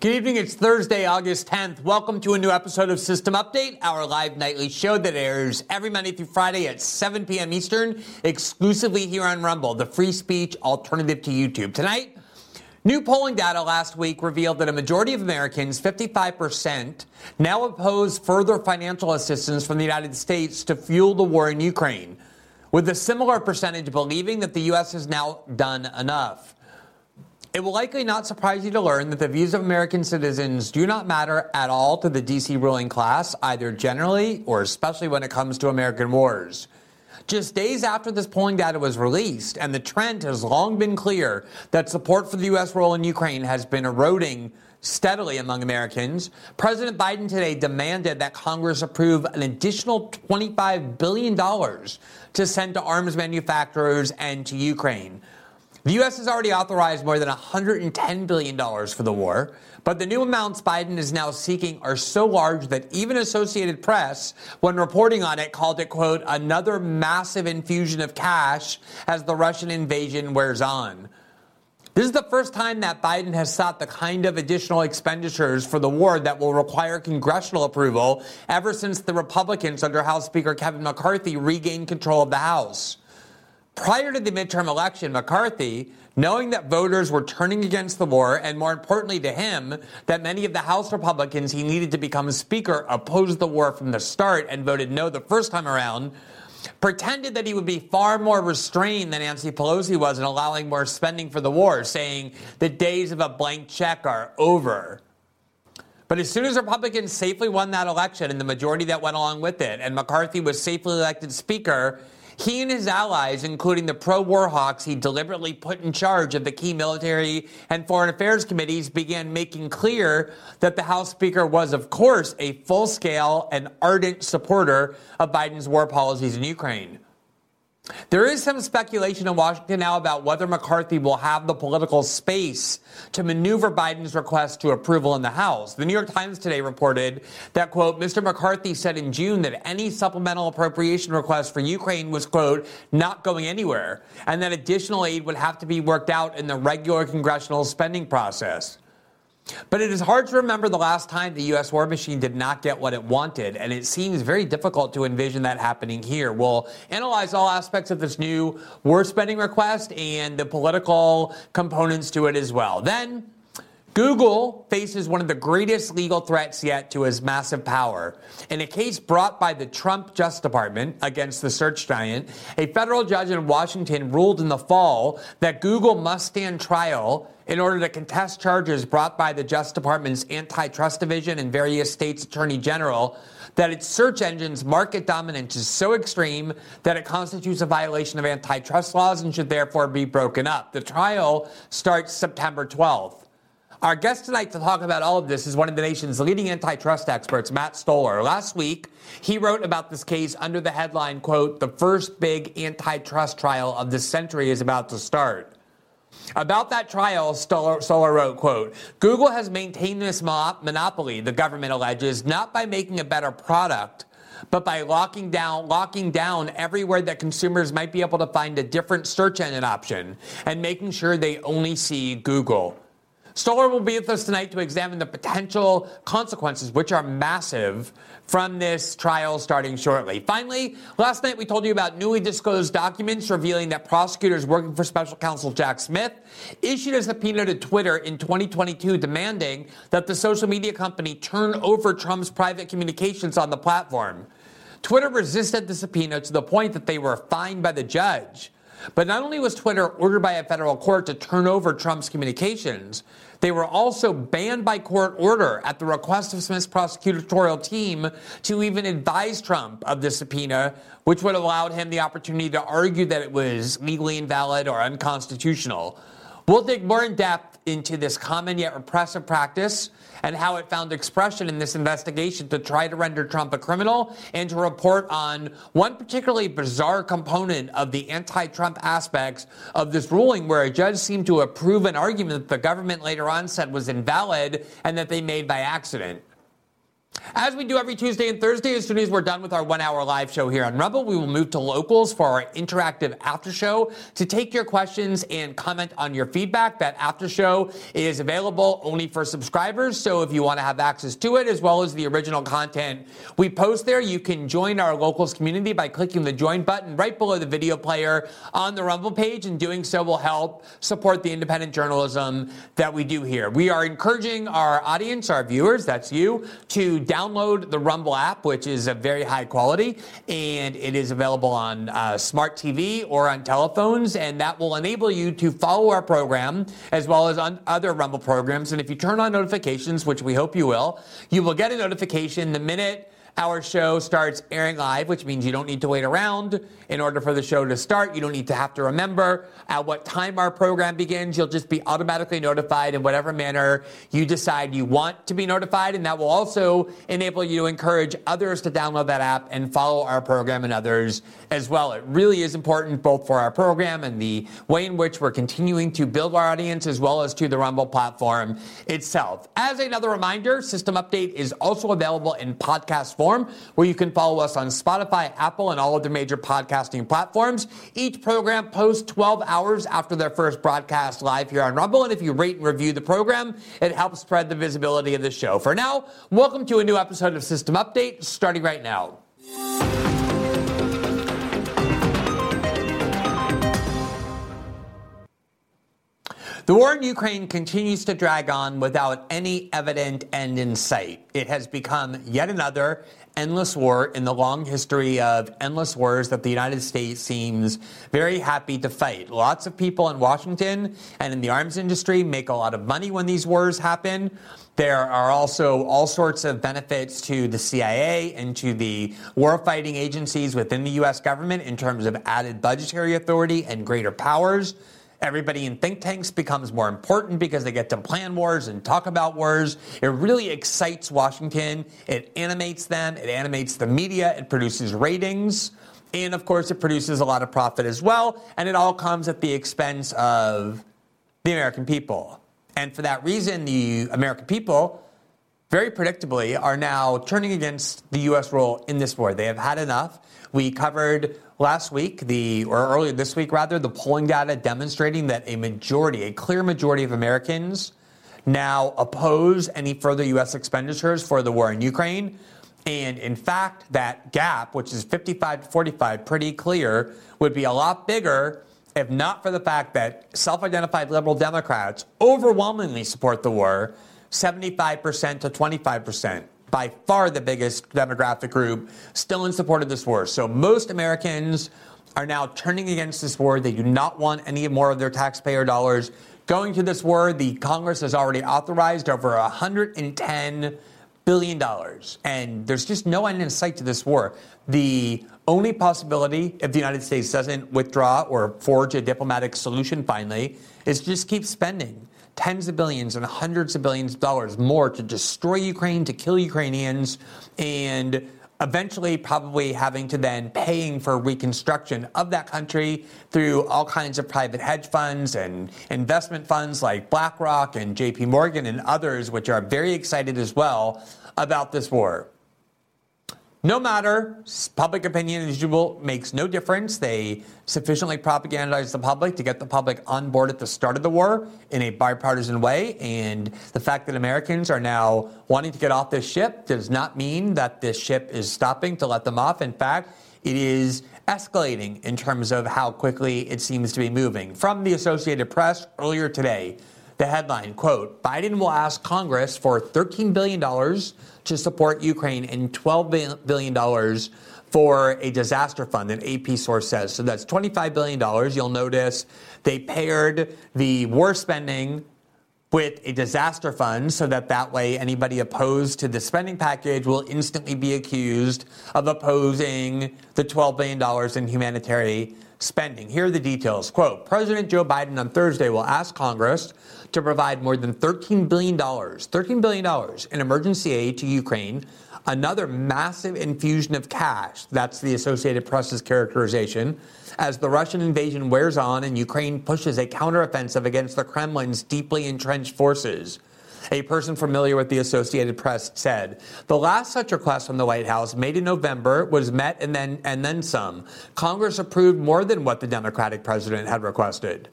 Good evening. It's Thursday, August 10th. Welcome to a new episode of System Update, our live nightly show that airs every Monday through Friday at 7 p.m. Eastern, exclusively here on Rumble, the free speech alternative to YouTube. Tonight, New polling data last week revealed that a majority of Americans, 55%, now oppose further financial assistance from the United States to fuel the war in Ukraine, with a similar percentage believing that the U.S. has now done enough. It will likely not surprise you to learn that the views of American citizens do not matter at all to the DC ruling class, either generally or especially when it comes to American wars. Just days after this polling data was released, and the trend has long been clear that support for the U.S. role in Ukraine has been eroding steadily among Americans, President Biden today demanded that Congress approve an additional $25 billion to send to arms manufacturers and to Ukraine. The U.S. has already authorized more than $110 billion for the war, but the new amounts Biden is now seeking are so large that even Associated Press, when reporting on it, called it, quote, another massive infusion of cash as the Russian invasion wears on. This is the first time that Biden has sought the kind of additional expenditures for the war that will require congressional approval ever since the Republicans under House Speaker Kevin McCarthy regained control of the House. Prior to the midterm election, McCarthy, knowing that voters were turning against the war, and more importantly to him, that many of the House Republicans he needed to become Speaker opposed the war from the start and voted no the first time around, pretended that he would be far more restrained than Nancy Pelosi was in allowing more spending for the war, saying the days of a blank check are over. But as soon as Republicans safely won that election and the majority that went along with it, and McCarthy was safely elected Speaker, he and his allies, including the pro war hawks he deliberately put in charge of the key military and foreign affairs committees, began making clear that the House Speaker was, of course, a full scale and ardent supporter of Biden's war policies in Ukraine. There is some speculation in Washington now about whether McCarthy will have the political space to maneuver Biden's request to approval in the House. The New York Times today reported that, quote, Mr. McCarthy said in June that any supplemental appropriation request for Ukraine was, quote, not going anywhere, and that additional aid would have to be worked out in the regular congressional spending process. But it is hard to remember the last time the U.S. war machine did not get what it wanted, and it seems very difficult to envision that happening here. We'll analyze all aspects of this new war spending request and the political components to it as well. Then, Google faces one of the greatest legal threats yet to its massive power. In a case brought by the Trump Justice Department against the search giant, a federal judge in Washington ruled in the fall that Google must stand trial in order to contest charges brought by the Justice Department's antitrust division and various states' attorney general that its search engine's market dominance is so extreme that it constitutes a violation of antitrust laws and should therefore be broken up. The trial starts September 12th. Our guest tonight to talk about all of this is one of the nation's leading antitrust experts, Matt Stoller. Last week, he wrote about this case under the headline, quote, the first big antitrust trial of the century is about to start. About that trial, Stoller, wrote, quote, Google has maintained this monopoly, the government alleges, not by making a better product, but by locking down, locking down everywhere that consumers might be able to find a different search engine option and making sure they only see Google. Stoller will be with us tonight to examine the potential consequences, which are massive, from this trial starting shortly. Finally, last night we told you about newly disclosed documents revealing that prosecutors working for special counsel Jack Smith issued a subpoena to Twitter in 2022 demanding that the social media company turn over Trump's private communications on the platform. Twitter resisted the subpoena to the point that they were fined by the judge. But not only was Twitter ordered by a federal court to turn over Trump's communications, they were also banned by court order at the request of Smith's prosecutorial team to even advise Trump of the subpoena, which would have allowed him the opportunity to argue that it was legally invalid or unconstitutional. We'll dig more in depth into this common yet repressive practice and how it found expression in this investigation to try to render Trump a criminal and to report on one particularly bizarre component of the anti Trump aspects of this ruling, where a judge seemed to approve an argument that the government later on said was invalid and that they made by accident. As we do every Tuesday and Thursday, as soon as we're done with our one hour live show here on Rumble, we will move to locals for our interactive after show to take your questions and comment on your feedback. That after show is available only for subscribers. So if you want to have access to it, as well as the original content we post there, you can join our locals community by clicking the join button right below the video player on the Rumble page. And doing so will help support the independent journalism that we do here. We are encouraging our audience, our viewers, that's you, to download the Rumble app, which is a very high quality, and it is available on uh, smart TV or on telephones, and that will enable you to follow our program as well as on other Rumble programs. And if you turn on notifications, which we hope you will, you will get a notification the minute our show starts airing live, which means you don't need to wait around in order for the show to start. You don't need to have to remember at what time our program begins. You'll just be automatically notified in whatever manner you decide you want to be notified. And that will also enable you to encourage others to download that app and follow our program and others as well. It really is important both for our program and the way in which we're continuing to build our audience as well as to the Rumble platform itself. As another reminder, System Update is also available in podcast where you can follow us on Spotify, Apple, and all of the major podcasting platforms. Each program posts 12 hours after their first broadcast live here on Rumble. And if you rate and review the program, it helps spread the visibility of the show. For now, welcome to a new episode of System Update starting right now. The war in Ukraine continues to drag on without any evident end in sight. It has become yet another endless war in the long history of endless wars that the United States seems very happy to fight. Lots of people in Washington and in the arms industry make a lot of money when these wars happen. There are also all sorts of benefits to the CIA and to the warfighting agencies within the U.S. government in terms of added budgetary authority and greater powers. Everybody in think tanks becomes more important because they get to plan wars and talk about wars. It really excites Washington. It animates them. It animates the media. It produces ratings. And of course, it produces a lot of profit as well. And it all comes at the expense of the American people. And for that reason, the American people, very predictably, are now turning against the U.S. role in this war. They have had enough. We covered last week, the or earlier this week rather, the polling data demonstrating that a majority, a clear majority of Americans now oppose any further U.S. expenditures for the war in Ukraine. And in fact, that gap, which is 55 to 45, pretty clear, would be a lot bigger if not for the fact that self identified liberal Democrats overwhelmingly support the war 75% to 25% by far the biggest demographic group still in support of this war. So most Americans are now turning against this war. They do not want any more of their taxpayer dollars going to this war. The Congress has already authorized over 110 billion dollars, and there's just no end in sight to this war. The only possibility, if the United States doesn't withdraw or forge a diplomatic solution finally, is just keep spending tens of billions and hundreds of billions of dollars more to destroy Ukraine, to kill Ukrainians, and eventually probably having to then paying for reconstruction of that country through all kinds of private hedge funds and investment funds like BlackRock and JP Morgan and others, which are very excited as well about this war. No matter, public opinion as usual makes no difference. They sufficiently propagandize the public to get the public on board at the start of the war in a bipartisan way. And the fact that Americans are now wanting to get off this ship does not mean that this ship is stopping to let them off. In fact, it is escalating in terms of how quickly it seems to be moving. From the Associated Press earlier today, the headline, quote, Biden will ask Congress for $13 billion to support Ukraine and $12 billion for a disaster fund, an AP source says. So that's $25 billion. You'll notice they paired the war spending with a disaster fund so that that way anybody opposed to the spending package will instantly be accused of opposing the $12 billion in humanitarian spending. Here are the details. Quote, President Joe Biden on Thursday will ask Congress to provide more than $13 billion, $13 billion in emergency aid to Ukraine, another massive infusion of cash. That's the Associated Press's characterization. As the Russian invasion wears on and Ukraine pushes a counteroffensive against the Kremlin's deeply entrenched forces. A person familiar with the Associated Press said, "The last such request from the White House, made in November, was met and then and then some. Congress approved more than what the Democratic president had requested."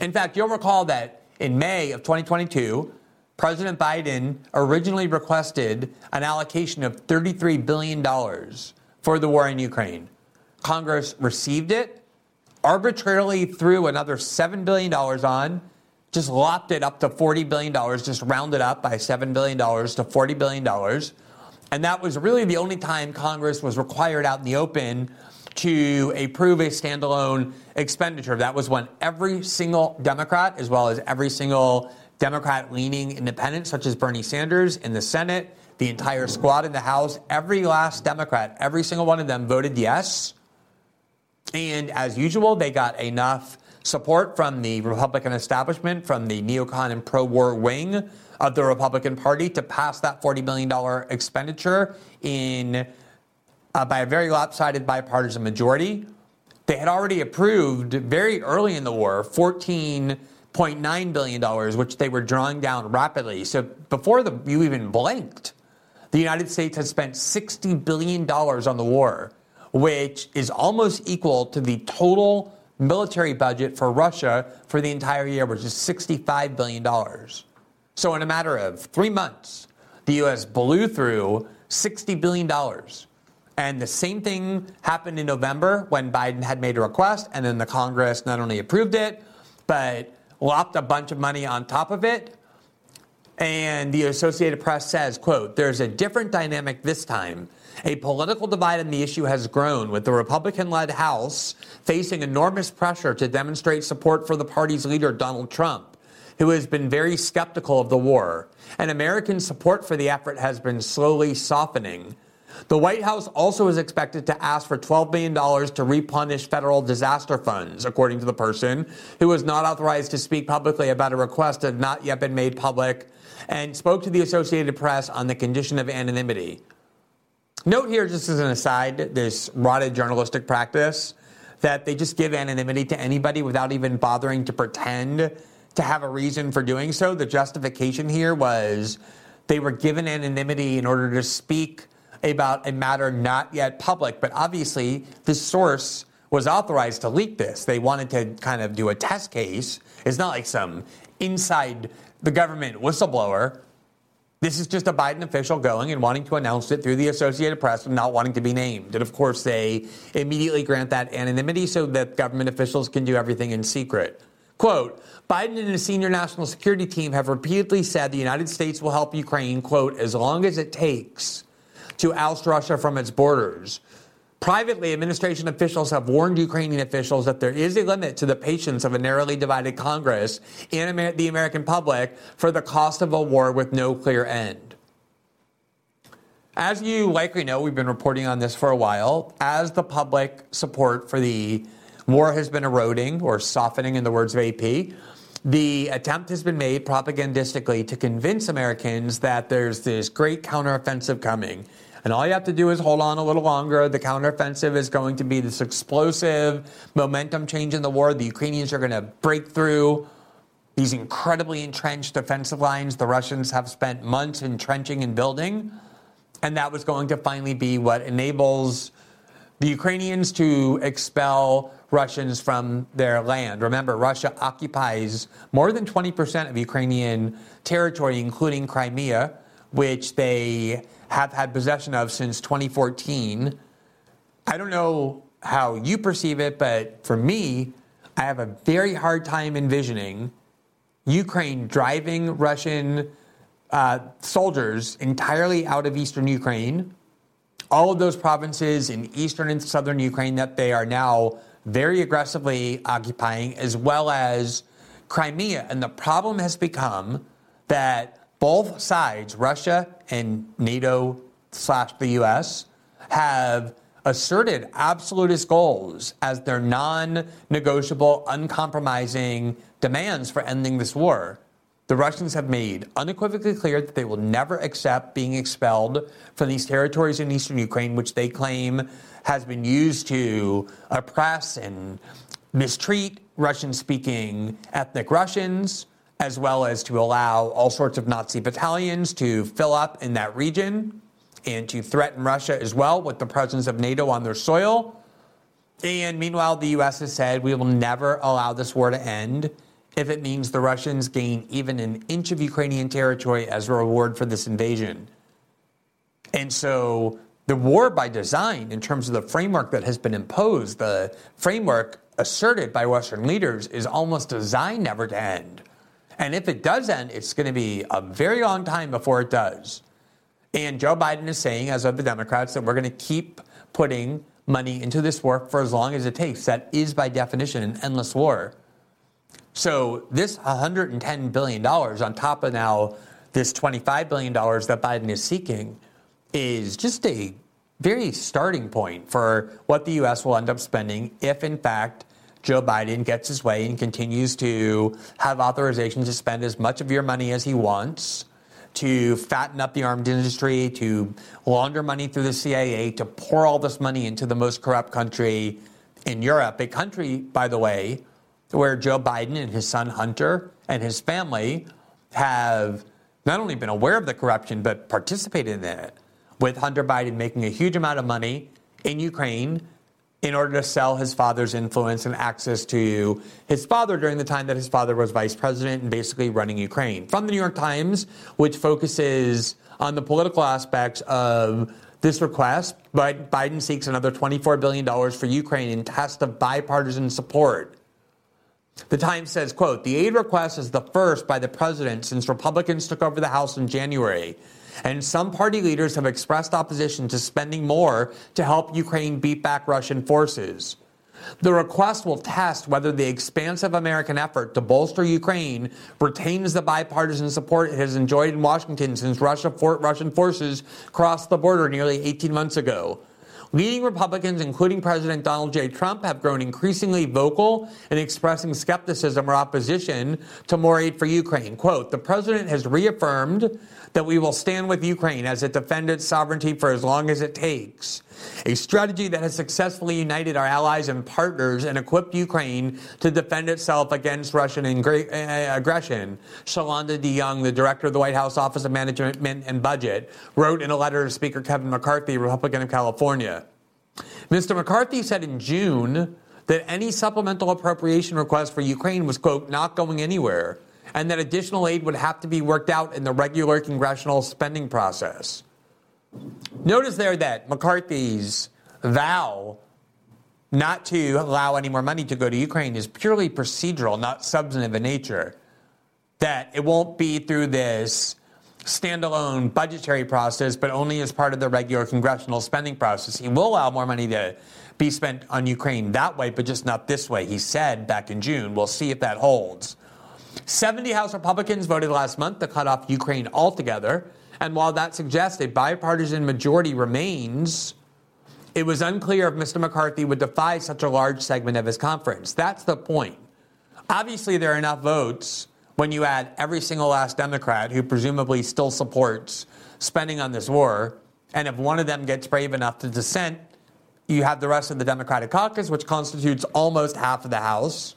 In fact, you'll recall that in May of 2022, President Biden originally requested an allocation of $33 billion for the war in Ukraine. Congress received it, arbitrarily threw another $7 billion on, just lopped it up to $40 billion, just rounded up by $7 billion to $40 billion. And that was really the only time Congress was required out in the open to approve a standalone expenditure. That was when every single Democrat, as well as every single Democrat leaning independent, such as Bernie Sanders in the Senate, the entire squad in the House, every last Democrat, every single one of them voted yes. And as usual, they got enough support from the Republican establishment, from the neocon and pro war wing of the Republican Party to pass that $40 billion expenditure in uh, by a very lopsided bipartisan majority. They had already approved very early in the war $14.9 billion, which they were drawing down rapidly. So before the, you even blinked, the United States had spent $60 billion on the war, which is almost equal to the total military budget for Russia for the entire year, which is $65 billion. So in a matter of three months, the U.S. blew through $60 billion and the same thing happened in November when Biden had made a request, and then the Congress not only approved it, but lopped a bunch of money on top of it. And the Associated Press says, quote, there's a different dynamic this time. A political divide on the issue has grown, with the Republican led House facing enormous pressure to demonstrate support for the party's leader, Donald Trump, who has been very skeptical of the war. And American support for the effort has been slowly softening. The White House also is expected to ask for $12 billion to replenish federal disaster funds, according to the person who was not authorized to speak publicly about a request that had not yet been made public and spoke to the Associated Press on the condition of anonymity. Note here, just as an aside, this rotted journalistic practice that they just give anonymity to anybody without even bothering to pretend to have a reason for doing so. The justification here was they were given anonymity in order to speak about a matter not yet public, but obviously the source was authorized to leak this. They wanted to kind of do a test case. It's not like some inside the government whistleblower. This is just a Biden official going and wanting to announce it through the Associated Press and not wanting to be named. And of course, they immediately grant that anonymity so that government officials can do everything in secret. Quote, Biden and his senior national security team have repeatedly said the United States will help Ukraine, quote, as long as it takes to oust Russia from its borders. Privately, administration officials have warned Ukrainian officials that there is a limit to the patience of a narrowly divided Congress and the American public for the cost of a war with no clear end. As you likely know, we've been reporting on this for a while. As the public support for the war has been eroding or softening, in the words of AP, the attempt has been made propagandistically to convince Americans that there's this great counteroffensive coming and all you have to do is hold on a little longer. The counteroffensive is going to be this explosive momentum change in the war. The Ukrainians are going to break through these incredibly entrenched defensive lines the Russians have spent months entrenching and building. And that was going to finally be what enables the Ukrainians to expel Russians from their land. Remember, Russia occupies more than 20% of Ukrainian territory, including Crimea, which they have had possession of since 2014. I don't know how you perceive it, but for me, I have a very hard time envisioning Ukraine driving Russian uh, soldiers entirely out of eastern Ukraine. All of those provinces in eastern and southern Ukraine that they are now very aggressively occupying, as well as Crimea. And the problem has become that both sides, Russia and NATO slash the US, have asserted absolutist goals as their non negotiable, uncompromising demands for ending this war. The Russians have made unequivocally clear that they will never accept being expelled from these territories in eastern Ukraine, which they claim has been used to oppress and mistreat Russian speaking ethnic Russians as well as to allow all sorts of Nazi battalions to fill up in that region and to threaten Russia as well with the presence of NATO on their soil. And meanwhile, the U.S. has said we will never allow this war to end if it means the Russians gain even an inch of Ukrainian territory as a reward for this invasion. And so the war by design, in terms of the framework that has been imposed, the framework asserted by Western leaders, is almost designed never to end. And if it does end, it's going to be a very long time before it does. And Joe Biden is saying, as of the Democrats, that we're going to keep putting money into this war for as long as it takes. That is, by definition, an endless war. So this $110 billion on top of now this $25 billion that Biden is seeking is just a very starting point for what the U.S. will end up spending if, in fact, Joe Biden gets his way and continues to have authorization to spend as much of your money as he wants, to fatten up the armed industry, to launder money through the CIA, to pour all this money into the most corrupt country in Europe, a country, by the way, where Joe Biden and his son Hunter and his family have not only been aware of the corruption, but participated in it, with Hunter Biden making a huge amount of money in Ukraine in order to sell his father's influence and access to his father during the time that his father was vice president and basically running Ukraine. From the New York Times, which focuses on the political aspects of this request, but Biden seeks another $24 billion for Ukraine in test of bipartisan support. The Times says, quote, the aid request is the first by the president since Republicans took over the House in January. And some party leaders have expressed opposition to spending more to help Ukraine beat back Russian forces. The request will test whether the expansive American effort to bolster Ukraine retains the bipartisan support it has enjoyed in Washington since Russia, Russian forces crossed the border nearly 18 months ago. Leading Republicans, including President Donald J. Trump, have grown increasingly vocal in expressing skepticism or opposition to more aid for Ukraine. Quote, the president has reaffirmed that we will stand with Ukraine as it defends its sovereignty for as long as it takes. A strategy that has successfully united our allies and partners and equipped Ukraine to defend itself against Russian uh, aggression. Shalanda D. Young, the director of the White House Office of Management and Budget, wrote in a letter to Speaker Kevin McCarthy, Republican of California. Mr. McCarthy said in June that any supplemental appropriation request for Ukraine was, quote, not going anywhere and that additional aid would have to be worked out in the regular congressional spending process. Notice there that McCarthy's vow not to allow any more money to go to Ukraine is purely procedural, not substantive in nature. That it won't be through this standalone budgetary process, but only as part of the regular congressional spending process. He will allow more money to be spent on Ukraine that way, but just not this way. He said back in June. We'll see if that holds. 70 House Republicans voted last month to cut off Ukraine altogether. And while that suggests a bipartisan majority remains, it was unclear if Mr. McCarthy would defy such a large segment of his conference. That's the point. Obviously, there are enough votes when you add every single last Democrat who presumably still supports spending on this war. And if one of them gets brave enough to dissent, you have the rest of the Democratic caucus, which constitutes almost half of the House.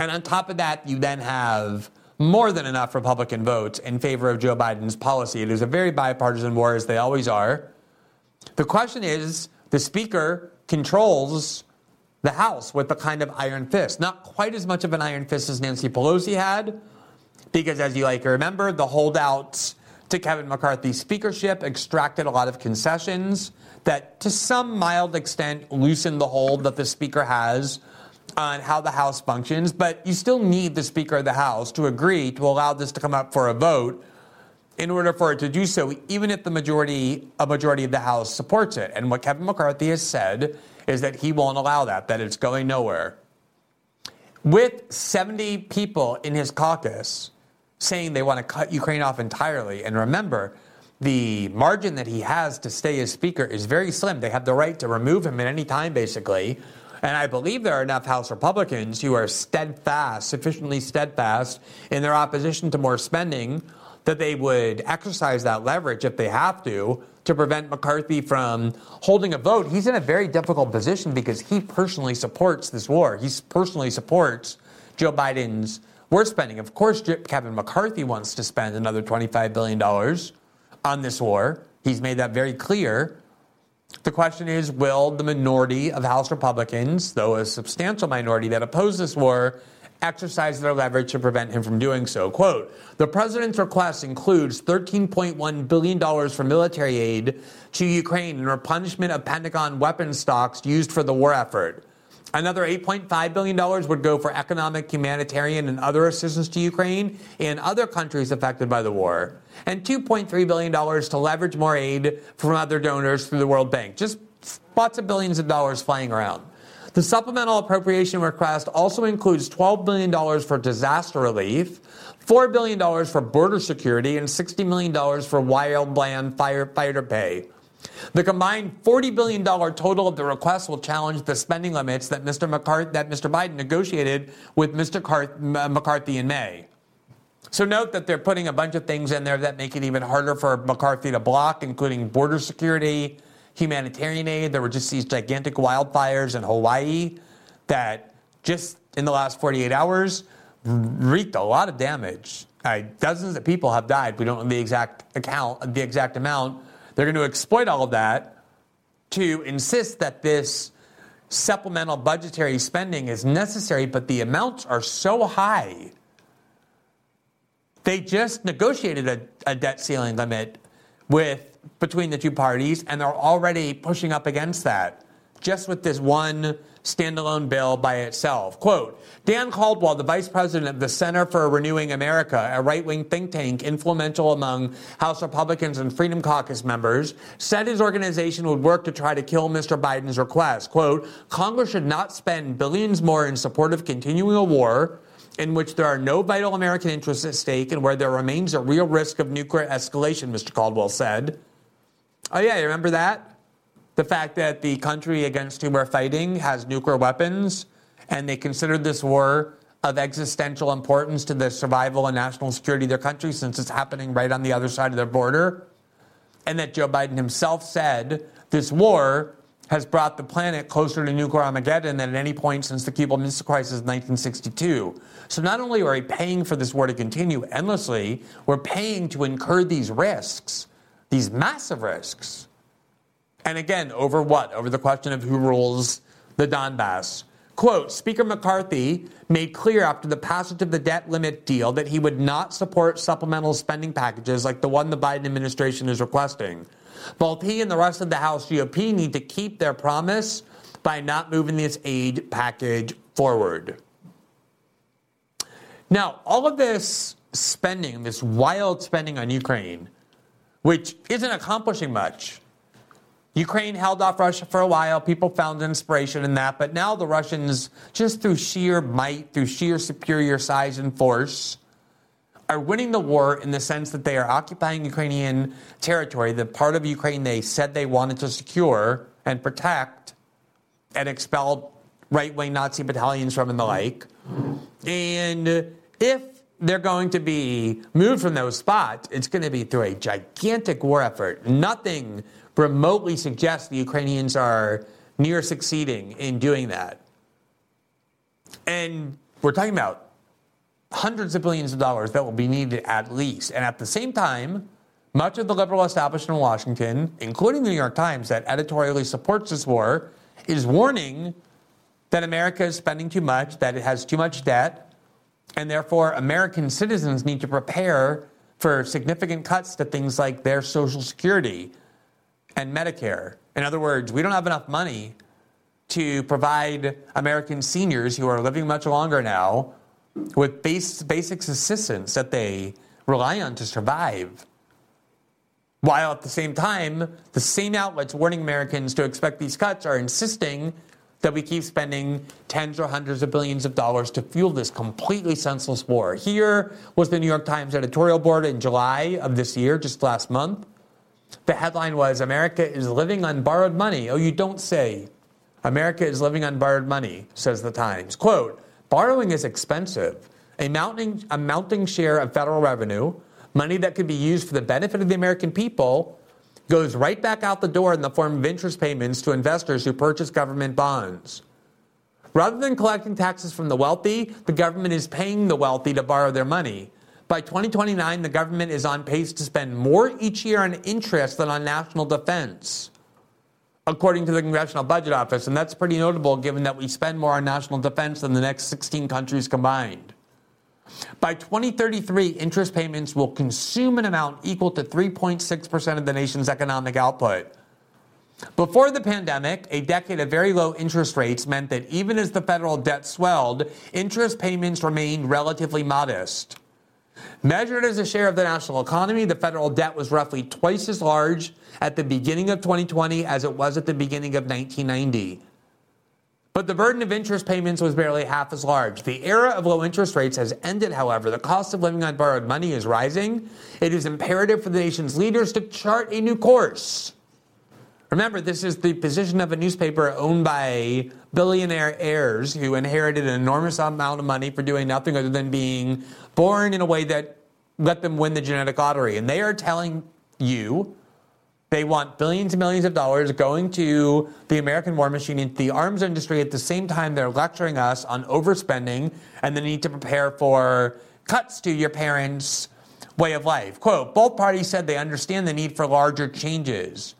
And on top of that, you then have more than enough Republican votes in favor of Joe Biden's policy. It is a very bipartisan war, as they always are. The question is the Speaker controls the House with a kind of iron fist. Not quite as much of an iron fist as Nancy Pelosi had, because as you like remember, the holdouts to Kevin McCarthy's speakership extracted a lot of concessions that, to some mild extent, loosened the hold that the Speaker has on how the House functions, but you still need the Speaker of the House to agree to allow this to come up for a vote in order for it to do so, even if the majority, a majority of the House supports it. And what Kevin McCarthy has said is that he won't allow that, that it's going nowhere. With 70 people in his caucus saying they want to cut Ukraine off entirely, and remember, the margin that he has to stay as Speaker is very slim. They have the right to remove him at any time, basically. And I believe there are enough House Republicans who are steadfast, sufficiently steadfast in their opposition to more spending that they would exercise that leverage if they have to to prevent McCarthy from holding a vote. He's in a very difficult position because he personally supports this war. He personally supports Joe Biden's we're spending. Of course, Kevin McCarthy wants to spend another $25 billion on this war. He's made that very clear. The question is will the minority of House Republicans, though a substantial minority that oppose this war, exercise their leverage to prevent him from doing so? Quote The president's request includes $13.1 billion for military aid to Ukraine and replenishment of Pentagon weapons stocks used for the war effort. Another $8.5 billion would go for economic, humanitarian, and other assistance to Ukraine and other countries affected by the war. And $2.3 billion to leverage more aid from other donors through the World Bank. Just lots of billions of dollars flying around. The supplemental appropriation request also includes $12 billion for disaster relief, $4 billion for border security, and $60 million for wildland firefighter pay. The combined $40 billion total of the request will challenge the spending limits that Mr. McCarthy, that Mr. Biden negotiated with Mr. McCarthy in May. So note that they're putting a bunch of things in there that make it even harder for McCarthy to block, including border security, humanitarian aid. There were just these gigantic wildfires in Hawaii that just in the last 48 hours wreaked a lot of damage. Uh, dozens of people have died. We don't know the exact account, the exact amount. They're going to exploit all of that to insist that this supplemental budgetary spending is necessary, but the amounts are so high. They just negotiated a, a debt ceiling limit with between the two parties, and they're already pushing up against that just with this one standalone bill by itself. Quote Dan Caldwell, the vice president of the Center for Renewing America, a right wing think tank influential among House Republicans and Freedom Caucus members, said his organization would work to try to kill Mr. Biden's request. Quote Congress should not spend billions more in support of continuing a war in which there are no vital American interests at stake and where there remains a real risk of nuclear escalation, Mr. Caldwell said. Oh, yeah, you remember that? The fact that the country against whom we're fighting has nuclear weapons, and they consider this war of existential importance to the survival and national security of their country since it's happening right on the other side of their border. And that Joe Biden himself said this war has brought the planet closer to nuclear Armageddon than at any point since the Cuban Missile Crisis in 1962. So not only are we paying for this war to continue endlessly, we're paying to incur these risks, these massive risks. And again, over what? Over the question of who rules the Donbass. Quote Speaker McCarthy made clear after the passage of the debt limit deal that he would not support supplemental spending packages like the one the Biden administration is requesting. Both he and the rest of the House GOP need to keep their promise by not moving this aid package forward. Now, all of this spending, this wild spending on Ukraine, which isn't accomplishing much, Ukraine held off Russia for a while. People found inspiration in that. But now the Russians, just through sheer might, through sheer superior size and force, are winning the war in the sense that they are occupying Ukrainian territory, the part of Ukraine they said they wanted to secure and protect and expel right wing Nazi battalions from and the like. And if they're going to be moved from those spots, it's going to be through a gigantic war effort. Nothing remotely suggests the Ukrainians are near succeeding in doing that. And we're talking about hundreds of billions of dollars that will be needed at least. And at the same time, much of the liberal establishment in Washington, including the New York Times, that editorially supports this war, is warning that America is spending too much, that it has too much debt, and therefore American citizens need to prepare for significant cuts to things like their Social Security, and Medicare. In other words, we don't have enough money to provide American seniors who are living much longer now with base, basic assistance that they rely on to survive. While at the same time, the same outlets warning Americans to expect these cuts are insisting that we keep spending tens or hundreds of billions of dollars to fuel this completely senseless war. Here was the New York Times editorial board in July of this year, just last month. The headline was America is living on borrowed money. Oh, you don't say. America is living on borrowed money, says the Times. Quote Borrowing is expensive. A mounting, a mounting share of federal revenue, money that could be used for the benefit of the American people, goes right back out the door in the form of interest payments to investors who purchase government bonds. Rather than collecting taxes from the wealthy, the government is paying the wealthy to borrow their money. By 2029, the government is on pace to spend more each year on interest than on national defense, according to the Congressional Budget Office. And that's pretty notable given that we spend more on national defense than the next 16 countries combined. By 2033, interest payments will consume an amount equal to 3.6% of the nation's economic output. Before the pandemic, a decade of very low interest rates meant that even as the federal debt swelled, interest payments remained relatively modest. Measured as a share of the national economy, the federal debt was roughly twice as large at the beginning of 2020 as it was at the beginning of 1990. But the burden of interest payments was barely half as large. The era of low interest rates has ended, however. The cost of living on borrowed money is rising. It is imperative for the nation's leaders to chart a new course. Remember, this is the position of a newspaper owned by billionaire heirs who inherited an enormous amount of money for doing nothing other than being born in a way that let them win the genetic lottery. And they are telling you they want billions and millions of dollars going to the American war machine, into the arms industry. At the same time, they're lecturing us on overspending and the need to prepare for cuts to your parents' way of life. Quote Both parties said they understand the need for larger changes.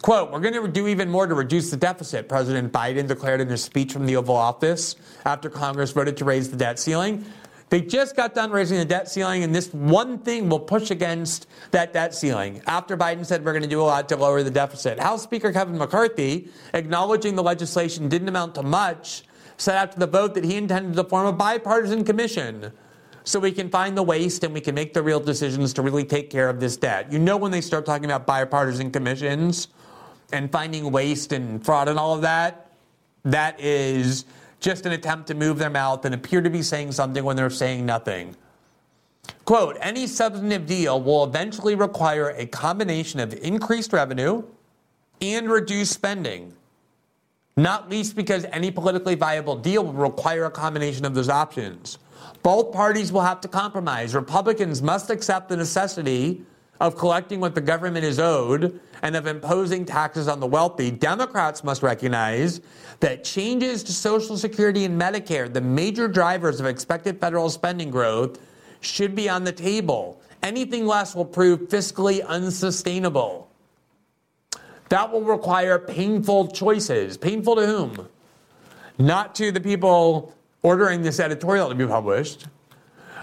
Quote, we're going to do even more to reduce the deficit, President Biden declared in his speech from the Oval Office after Congress voted to raise the debt ceiling. They just got done raising the debt ceiling, and this one thing will push against that debt ceiling. After Biden said we're going to do a lot to lower the deficit, House Speaker Kevin McCarthy, acknowledging the legislation didn't amount to much, said after the vote that he intended to form a bipartisan commission so we can find the waste and we can make the real decisions to really take care of this debt. You know, when they start talking about bipartisan commissions and finding waste and fraud and all of that, that is just an attempt to move their mouth and appear to be saying something when they're saying nothing. Quote, any substantive deal will eventually require a combination of increased revenue and reduced spending, not least because any politically viable deal will require a combination of those options. Both parties will have to compromise. Republicans must accept the necessity of collecting what the government is owed and of imposing taxes on the wealthy, Democrats must recognize that changes to Social Security and Medicare, the major drivers of expected federal spending growth, should be on the table. Anything less will prove fiscally unsustainable. That will require painful choices. Painful to whom? Not to the people ordering this editorial to be published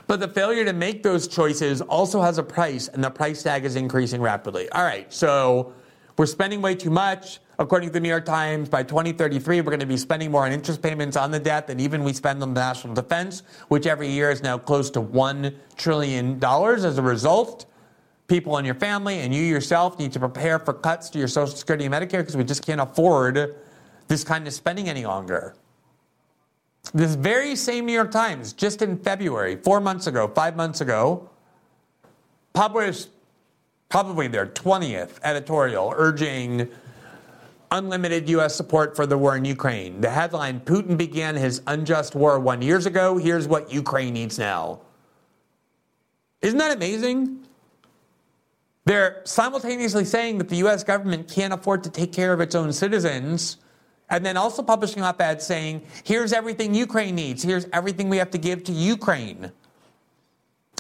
but the failure to make those choices also has a price, and the price tag is increasing rapidly. All right, so we're spending way too much. According to the New York Times, by 2033, we're going to be spending more on interest payments on the debt than even we spend on national defense, which every year is now close to $1 trillion. As a result, people in your family and you yourself need to prepare for cuts to your Social Security and Medicare because we just can't afford this kind of spending any longer. This very same New York Times, just in February, four months ago, five months ago, published probably their 20th editorial urging unlimited U.S. support for the war in Ukraine. The headline Putin began his unjust war one years ago. Here's what Ukraine needs now. Isn't that amazing? They're simultaneously saying that the U.S. government can't afford to take care of its own citizens and then also publishing op eds saying, here's everything Ukraine needs, here's everything we have to give to Ukraine.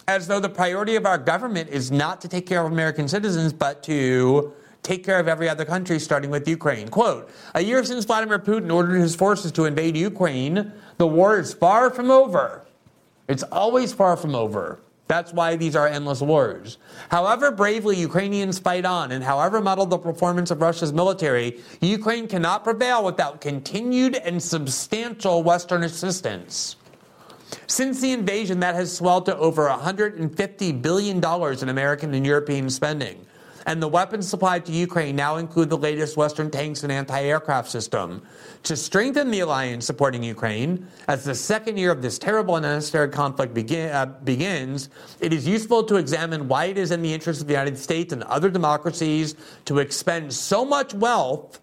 As though the priority of our government is not to take care of American citizens, but to take care of every other country, starting with Ukraine. Quote A year since Vladimir Putin ordered his forces to invade Ukraine, the war is far from over. It's always far from over. That's why these are endless wars. However bravely Ukrainians fight on and however muddled the performance of Russia's military, Ukraine cannot prevail without continued and substantial Western assistance. Since the invasion, that has swelled to over $150 billion in American and European spending and the weapons supplied to Ukraine now include the latest Western tanks and anti aircraft system. To strengthen the alliance supporting Ukraine, as the second year of this terrible and unnecessary conflict begin, uh, begins, it is useful to examine why it is in the interest of the United States and other democracies to expend so much wealth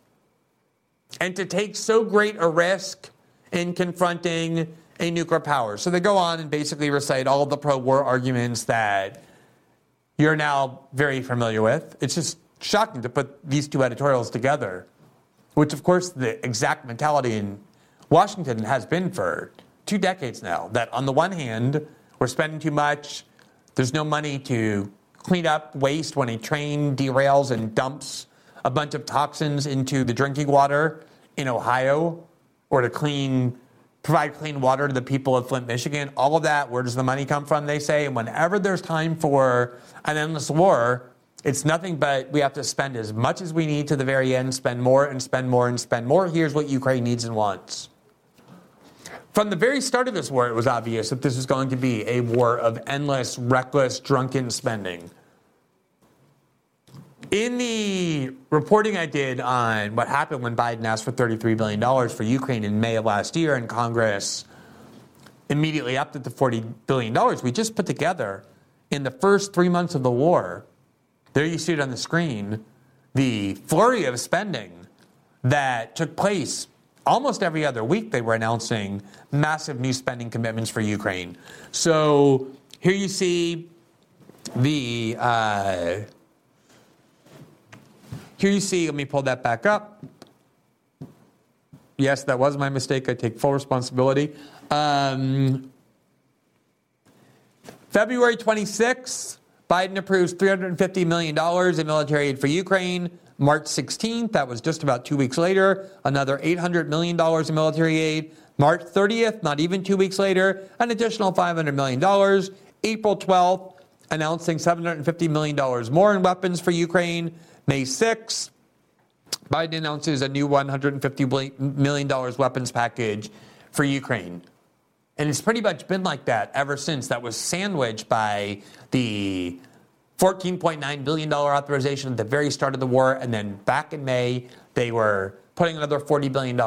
and to take so great a risk in confronting a nuclear power. So they go on and basically recite all the pro war arguments that you're now very familiar with. It's just shocking to put these two editorials together, which, of course, the exact mentality in Washington has been for two decades now. That on the one hand, we're spending too much, there's no money to clean up waste when a train derails and dumps a bunch of toxins into the drinking water in Ohio, or to clean provide clean water to the people of Flint, Michigan. All of that, where does the money come from? They say. And whenever there's time for an endless war, it's nothing but we have to spend as much as we need to the very end, spend more and spend more and spend more. Here's what Ukraine needs and wants. From the very start of this war, it was obvious that this was going to be a war of endless, reckless, drunken spending. In the reporting I did on what happened when Biden asked for $33 billion for Ukraine in May of last year, and Congress immediately upped it to $40 billion, we just put together in the first three months of the war, there you see it on the screen, the flurry of spending that took place almost every other week. They were announcing massive new spending commitments for Ukraine. So here you see the. Uh, here you see, let me pull that back up. Yes, that was my mistake. I take full responsibility. Um, February 26th, Biden approves $350 million in military aid for Ukraine. March 16th, that was just about two weeks later, another $800 million in military aid. March 30th, not even two weeks later, an additional $500 million. April 12th, announcing $750 million more in weapons for Ukraine. May 6th, Biden announces a new $150 million weapons package for Ukraine. And it's pretty much been like that ever since. That was sandwiched by the $14.9 billion authorization at the very start of the war. And then back in May, they were putting another $40 billion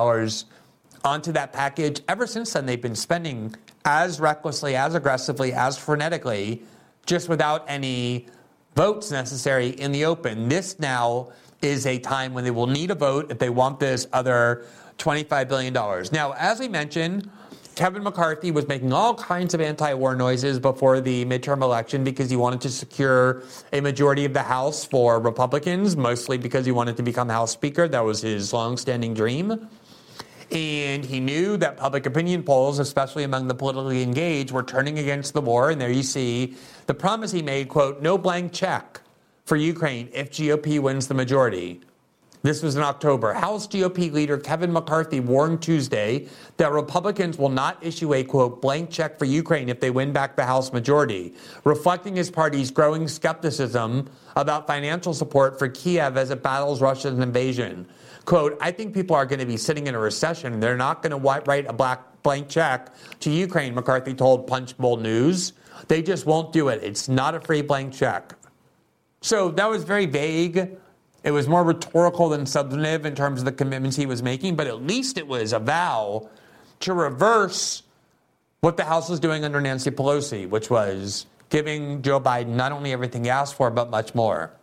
onto that package. Ever since then, they've been spending as recklessly, as aggressively, as frenetically, just without any votes necessary in the open. This now is a time when they will need a vote if they want this other $25 billion. Now, as we mentioned, Kevin McCarthy was making all kinds of anti war noises before the midterm election because he wanted to secure a majority of the House for Republicans, mostly because he wanted to become House Speaker. That was his long-standing dream. And he knew that public opinion polls, especially among the politically engaged, were turning against the war. And there you see the promise he made, quote, no blank check for Ukraine if GOP wins the majority. This was in October. House GOP leader Kevin McCarthy warned Tuesday that Republicans will not issue a quote blank check for Ukraine if they win back the House majority, reflecting his party's growing skepticism about financial support for Kiev as it battles Russia's invasion. Quote, I think people are going to be sitting in a recession. They're not going to write a black blank check to Ukraine, McCarthy told Punchbowl News. They just won't do it. It's not a free blank check. So that was very vague. It was more rhetorical than substantive in terms of the commitments he was making, but at least it was a vow to reverse what the House was doing under Nancy Pelosi, which was giving Joe Biden not only everything he asked for, but much more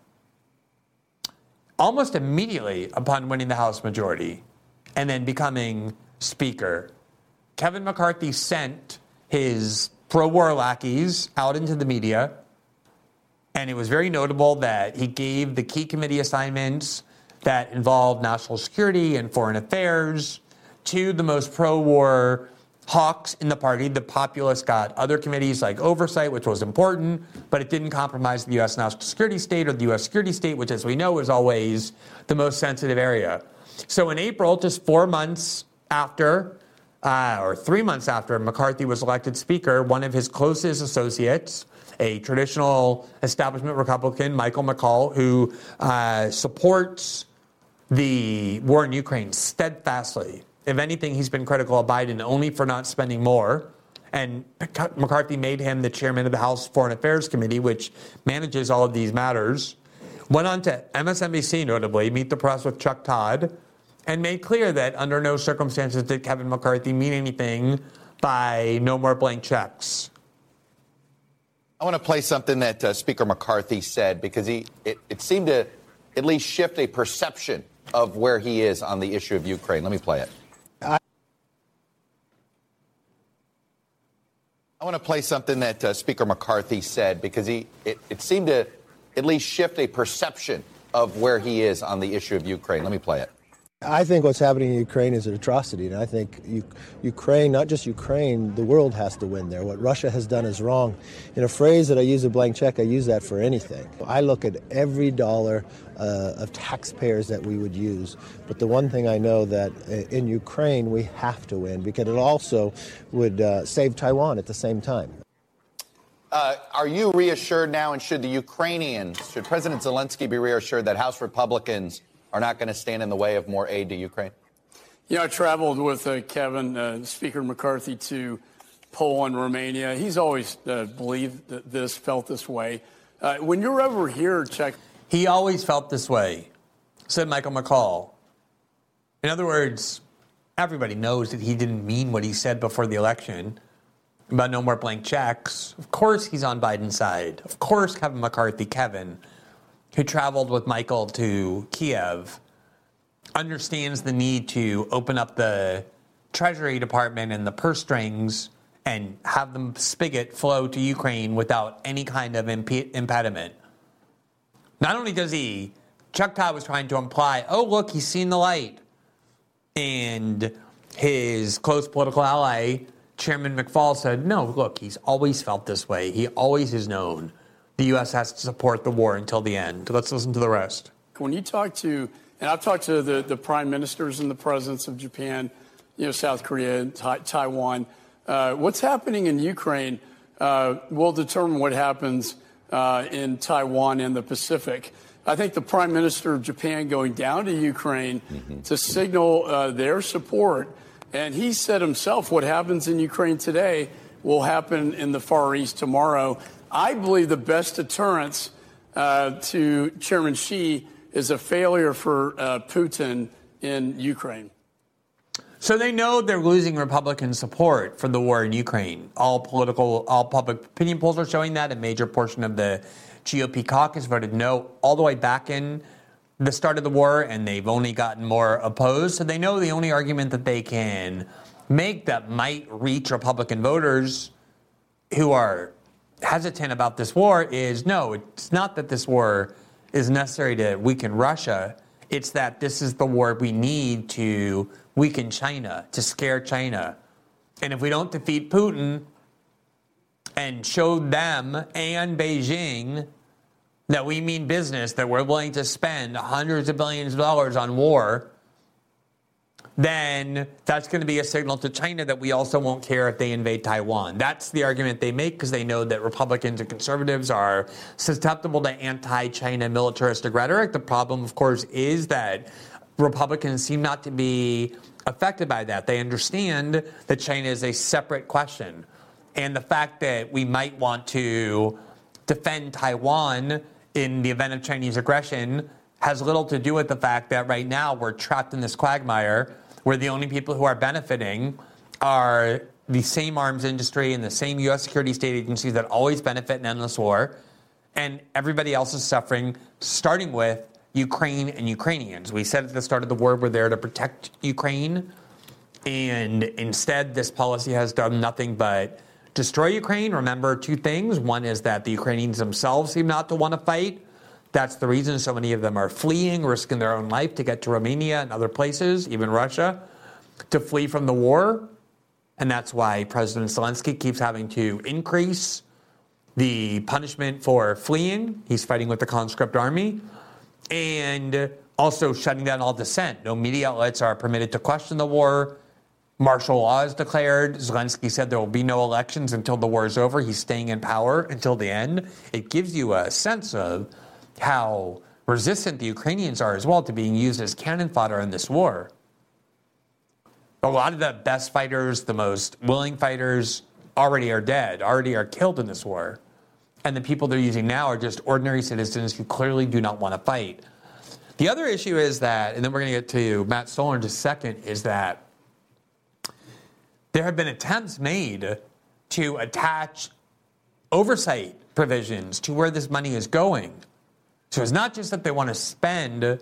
almost immediately upon winning the House majority and then becoming Speaker, Kevin McCarthy sent his pro war lackeys out into the media. And it was very notable that he gave the key committee assignments that involved national security and foreign affairs to the most pro war hawks in the party. The populists got other committees like oversight, which was important, but it didn't compromise the U.S. national security state or the U.S. security state, which, as we know, is always the most sensitive area. So in April, just four months after, uh, or three months after McCarthy was elected Speaker, one of his closest associates, a traditional establishment Republican, Michael McCaul, who uh, supports the war in Ukraine steadfastly, if anything, he's been critical of Biden only for not spending more. And McCarthy made him the chairman of the House Foreign Affairs Committee, which manages all of these matters. Went on to MSNBC, notably, meet the press with Chuck Todd, and made clear that under no circumstances did Kevin McCarthy mean anything by no more blank checks. I want to play something that uh, Speaker McCarthy said because he it, it seemed to at least shift a perception of where he is on the issue of Ukraine. Let me play it. I want to play something that uh, Speaker McCarthy said because he it, it seemed to at least shift a perception of where he is on the issue of Ukraine. Let me play it. I think what's happening in Ukraine is an atrocity, and I think Ukraine, not just Ukraine, the world has to win there. What Russia has done is wrong. In a phrase that I use a blank check, I use that for anything. I look at every dollar uh, of taxpayers that we would use, but the one thing I know that uh, in Ukraine we have to win because it also would uh, save Taiwan at the same time. Uh, are you reassured now, and should the Ukrainians, should President Zelensky be reassured that House Republicans? Are not going to stand in the way of more aid to Ukraine? You know, I traveled with uh, Kevin, uh, Speaker McCarthy, to Poland, Romania. He's always uh, believed this, felt this way. Uh, when you're over here, check. He always felt this way, said Michael McCaul. In other words, everybody knows that he didn't mean what he said before the election about no more blank checks. Of course, he's on Biden's side. Of course, Kevin McCarthy, Kevin who traveled with Michael to Kiev, understands the need to open up the Treasury Department and the purse strings and have the spigot flow to Ukraine without any kind of imp- impediment. Not only does he, Chuck Todd was trying to imply, oh, look, he's seen the light. And his close political ally, Chairman McFaul, said, no, look, he's always felt this way. He always has known the U.S. has to support the war until the end. Let's listen to the rest. When you talk to, and I've talked to the, the prime ministers and the presidents of Japan, you know, South Korea, Taiwan, uh, what's happening in Ukraine uh, will determine what happens uh, in Taiwan and the Pacific. I think the prime minister of Japan going down to Ukraine mm-hmm. to signal uh, their support, and he said himself, what happens in Ukraine today will happen in the Far East tomorrow. I believe the best deterrence uh, to Chairman Xi is a failure for uh, Putin in Ukraine. So they know they're losing Republican support for the war in Ukraine. All political, all public opinion polls are showing that. A major portion of the GOP caucus voted no all the way back in the start of the war, and they've only gotten more opposed. So they know the only argument that they can make that might reach Republican voters who are hesitant about this war is no, it's not that this war is necessary to weaken Russia. It's that this is the war we need to weaken China, to scare China. And if we don't defeat Putin and show them and Beijing that we mean business, that we're willing to spend hundreds of billions of dollars on war, then that's going to be a signal to China that we also won't care if they invade Taiwan. That's the argument they make because they know that Republicans and conservatives are susceptible to anti China militaristic rhetoric. The problem, of course, is that Republicans seem not to be affected by that. They understand that China is a separate question. And the fact that we might want to defend Taiwan in the event of Chinese aggression has little to do with the fact that right now we're trapped in this quagmire where the only people who are benefiting are the same arms industry and the same U.S. security state agencies that always benefit in endless war, and everybody else is suffering, starting with Ukraine and Ukrainians. We said at the start of the war we're there to protect Ukraine, and instead, this policy has done nothing but destroy Ukraine. Remember two things. One is that the Ukrainians themselves seem not to want to fight. That's the reason so many of them are fleeing, risking their own life to get to Romania and other places, even Russia, to flee from the war. And that's why President Zelensky keeps having to increase the punishment for fleeing. He's fighting with the conscript army. And also shutting down all dissent. No media outlets are permitted to question the war. Martial law is declared. Zelensky said there will be no elections until the war is over. He's staying in power until the end. It gives you a sense of how resistant the Ukrainians are as well to being used as cannon fodder in this war. A lot of the best fighters, the most willing fighters, already are dead, already are killed in this war. And the people they're using now are just ordinary citizens who clearly do not want to fight. The other issue is that, and then we're going to get to Matt Stoller in just a second, is that there have been attempts made to attach oversight provisions to where this money is going. So it's not just that they want to spend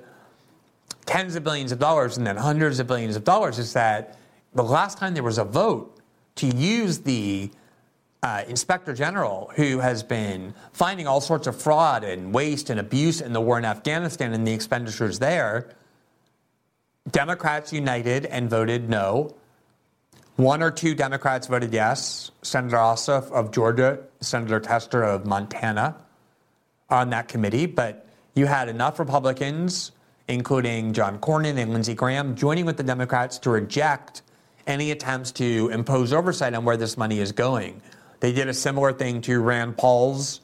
tens of billions of dollars and then hundreds of billions of dollars. It's that the last time there was a vote to use the uh, inspector general who has been finding all sorts of fraud and waste and abuse in the war in Afghanistan and the expenditures there, Democrats united and voted no. One or two Democrats voted yes. Senator Ossoff of Georgia, Senator Tester of Montana on that committee. But you had enough Republicans, including John Cornyn and Lindsey Graham, joining with the Democrats to reject any attempts to impose oversight on where this money is going. They did a similar thing to Rand Paul's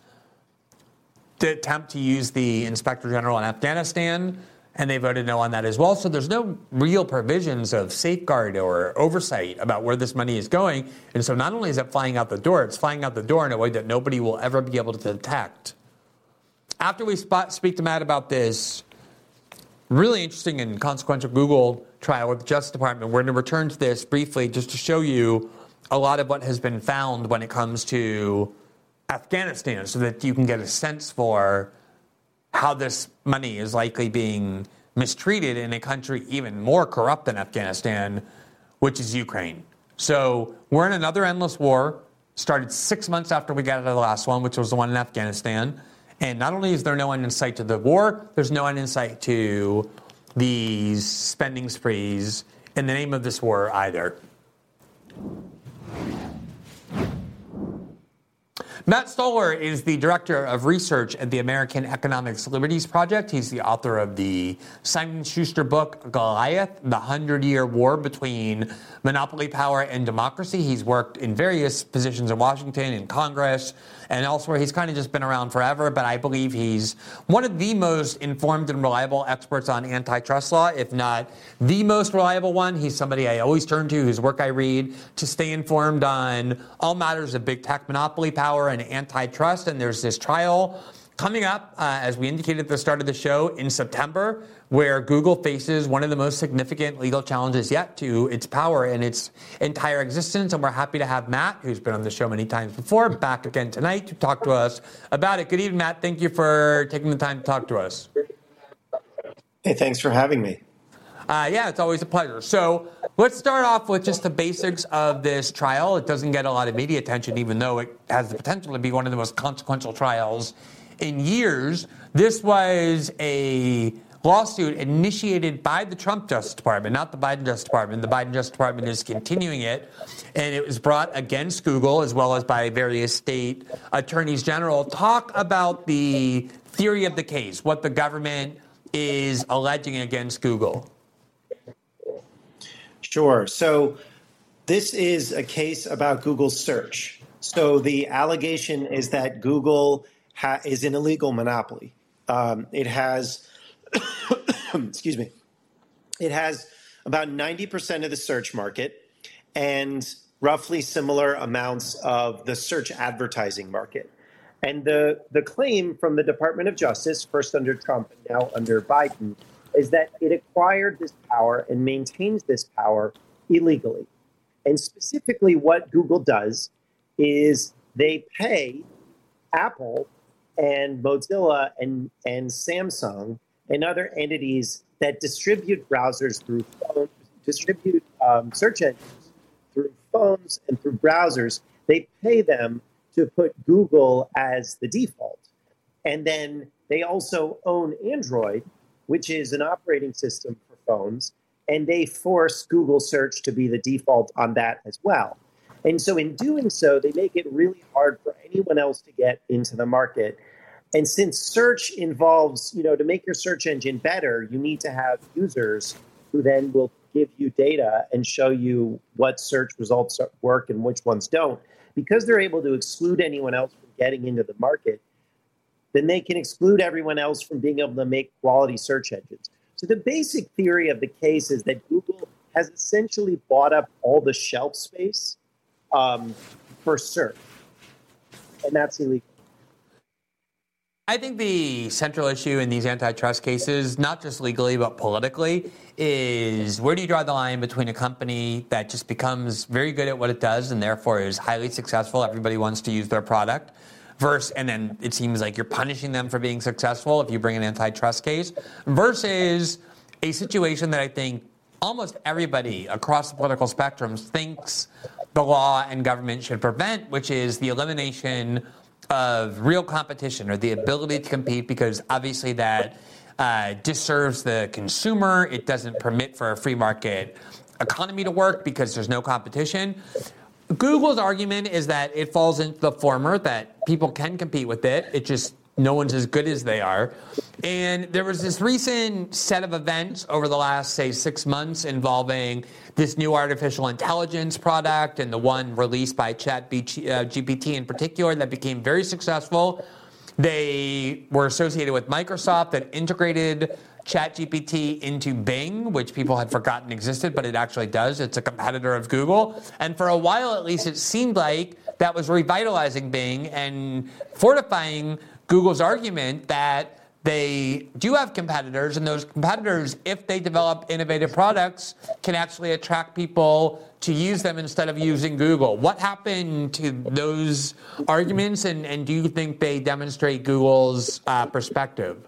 attempt to use the inspector general in Afghanistan, and they voted no on that as well. So there's no real provisions of safeguard or oversight about where this money is going. And so not only is it flying out the door, it's flying out the door in a way that nobody will ever be able to detect. After we spot, speak to Matt about this really interesting and consequential Google trial with the Justice Department, we're going to return to this briefly just to show you a lot of what has been found when it comes to Afghanistan so that you can get a sense for how this money is likely being mistreated in a country even more corrupt than Afghanistan, which is Ukraine. So we're in another endless war. Started six months after we got out of the last one, which was the one in Afghanistan. And not only is there no end in sight to the war, there's no end in sight to these spending sprees in the name of this war either. Matt Stoller is the director of research at the American Economics Liberties Project. He's the author of the Simon Schuster book, Goliath, The Hundred Year War Between Monopoly Power and Democracy. He's worked in various positions in Washington, in Congress, and elsewhere. He's kind of just been around forever, but I believe he's one of the most informed and reliable experts on antitrust law, if not the most reliable one. He's somebody I always turn to, whose work I read, to stay informed on all matters of big tech monopoly power and antitrust. And there's this trial coming up, uh, as we indicated at the start of the show, in September where Google faces one of the most significant legal challenges yet to its power and its entire existence. And we're happy to have Matt, who's been on the show many times before, back again tonight to talk to us about it. Good evening, Matt. Thank you for taking the time to talk to us. Hey, thanks for having me. Uh, yeah, it's always a pleasure. So let's start off with just the basics of this trial. It doesn't get a lot of media attention, even though it has the potential to be one of the most consequential trials in years. This was a lawsuit initiated by the Trump Justice Department, not the Biden Justice Department. The Biden Justice Department is continuing it, and it was brought against Google as well as by various state attorneys general. Talk about the theory of the case, what the government is alleging against Google. Sure. So this is a case about Google search. So the allegation is that Google ha- is an illegal monopoly. Um, it has excuse me, it has about 90% of the search market and roughly similar amounts of the search advertising market. And the, the claim from the Department of Justice, first under Trump and now under Biden, is that it acquired this power and maintains this power illegally. And specifically, what Google does is they pay Apple and Mozilla and, and Samsung and other entities that distribute browsers through phones, distribute um, search engines through phones and through browsers. They pay them to put Google as the default. And then they also own Android, which is an operating system for phones, and they force Google search to be the default on that as well. And so, in doing so, they make it really hard for anyone else to get into the market. And since search involves, you know, to make your search engine better, you need to have users who then will give you data and show you what search results work and which ones don't. Because they're able to exclude anyone else from getting into the market, then they can exclude everyone else from being able to make quality search engines. So the basic theory of the case is that Google has essentially bought up all the shelf space um, for search, and that's illegal. I think the central issue in these antitrust cases, not just legally but politically, is where do you draw the line between a company that just becomes very good at what it does and therefore is highly successful, everybody wants to use their product, versus, and then it seems like you're punishing them for being successful if you bring an antitrust case, versus a situation that I think almost everybody across the political spectrum thinks the law and government should prevent, which is the elimination of real competition or the ability to compete because obviously that uh, disserves the consumer. It doesn't permit for a free market economy to work because there's no competition. Google's argument is that it falls into the former, that people can compete with it. It just no one's as good as they are. And there was this recent set of events over the last, say, six months involving this new artificial intelligence product and the one released by Chat GPT uh, in particular that became very successful. They were associated with Microsoft that integrated ChatGPT into Bing, which people had forgotten existed, but it actually does. It's a competitor of Google. And for a while, at least, it seemed like that was revitalizing Bing and fortifying Google's argument that they do have competitors, and those competitors, if they develop innovative products, can actually attract people to use them instead of using Google. What happened to those arguments, and, and do you think they demonstrate Google's uh, perspective?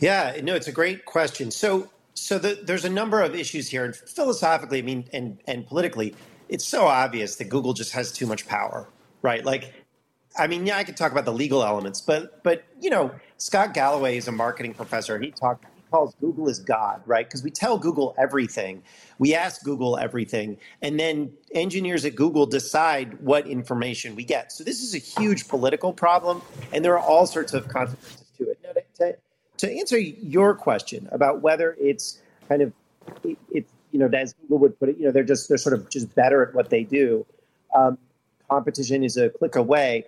Yeah, no, it's a great question. So, so the, there's a number of issues here, and philosophically, I mean, and and politically, it's so obvious that Google just has too much power, right? Like, I mean, yeah, I could talk about the legal elements, but but you know, Scott Galloway is a marketing professor. He talked. He calls Google as God, right? Because we tell Google everything, we ask Google everything, and then engineers at Google decide what information we get. So this is a huge political problem, and there are all sorts of consequences to it. Now, to, to, answer your question about whether it's kind of it, you know as Google would put it, you know they're just they're sort of just better at what they do. Um, competition is a click away.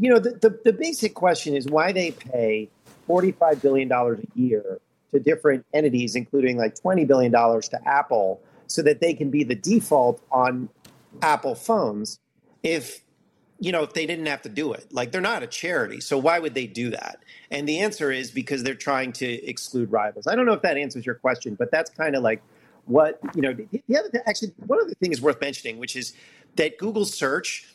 You know the, the, the basic question is why they pay forty five billion dollars a year to different entities, including like twenty billion dollars to Apple, so that they can be the default on Apple phones. If you know, if they didn't have to do it. Like they're not a charity, so why would they do that? And the answer is because they're trying to exclude rivals. I don't know if that answers your question, but that's kind of like what you know. The other actually, one other thing is worth mentioning, which is that Google search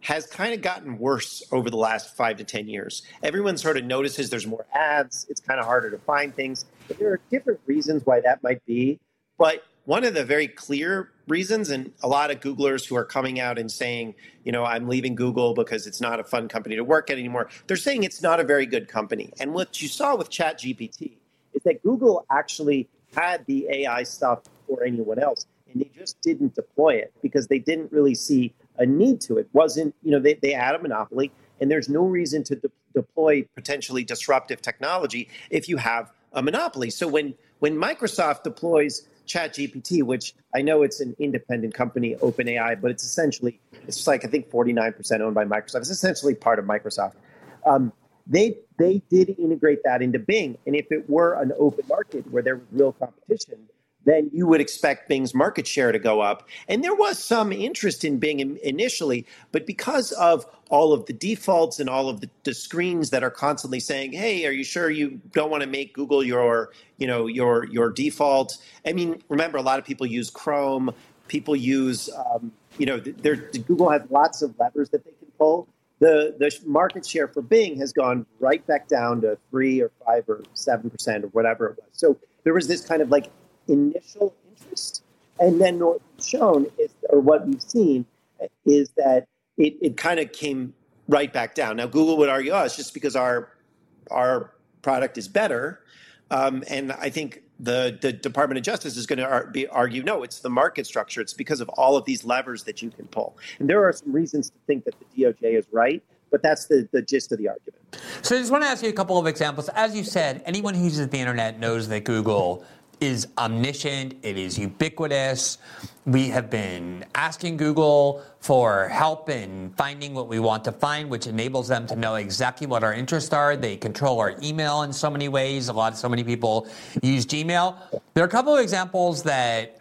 has kind of gotten worse over the last five to ten years. Everyone sort of notices there's more ads. It's kind of harder to find things. But there are different reasons why that might be, but one of the very clear reasons, and a lot of Googlers who are coming out and saying, you know, I'm leaving Google because it's not a fun company to work at anymore, they're saying it's not a very good company. And what you saw with ChatGPT is that Google actually had the AI stuff for anyone else, and they just didn't deploy it because they didn't really see a need to. It wasn't, you know, they, they had a monopoly, and there's no reason to de- deploy potentially disruptive technology if you have a monopoly. So when when Microsoft deploys ChatGPT, which I know it's an independent company, OpenAI, but it's essentially it's like I think 49% owned by Microsoft. It's essentially part of Microsoft. Um, they they did integrate that into Bing, and if it were an open market where there was real competition, then you would expect Bing's market share to go up. And there was some interest in Bing initially, but because of all of the defaults and all of the, the, screens that are constantly saying, "Hey, are you sure you don't want to make Google your, you know, your your default?" I mean, remember a lot of people use Chrome. People use, um, you know, Google has lots of levers that they can pull. The the market share for Bing has gone right back down to three or five or seven percent or whatever it was. So there was this kind of like initial interest. And then what we've shown is, or what we've seen is that it, it kind of came right back down. Now, Google would argue, oh, it's just because our our product is better. Um, and I think the, the Department of Justice is going to be, argue, no, it's the market structure. It's because of all of these levers that you can pull. And there are some reasons to think that the DOJ is right, but that's the, the gist of the argument. So I just want to ask you a couple of examples. As you said, anyone who uses the internet knows that Google is omniscient, it is ubiquitous. We have been asking Google for help in finding what we want to find, which enables them to know exactly what our interests are. They control our email in so many ways. A lot, of so many people use Gmail. There are a couple of examples that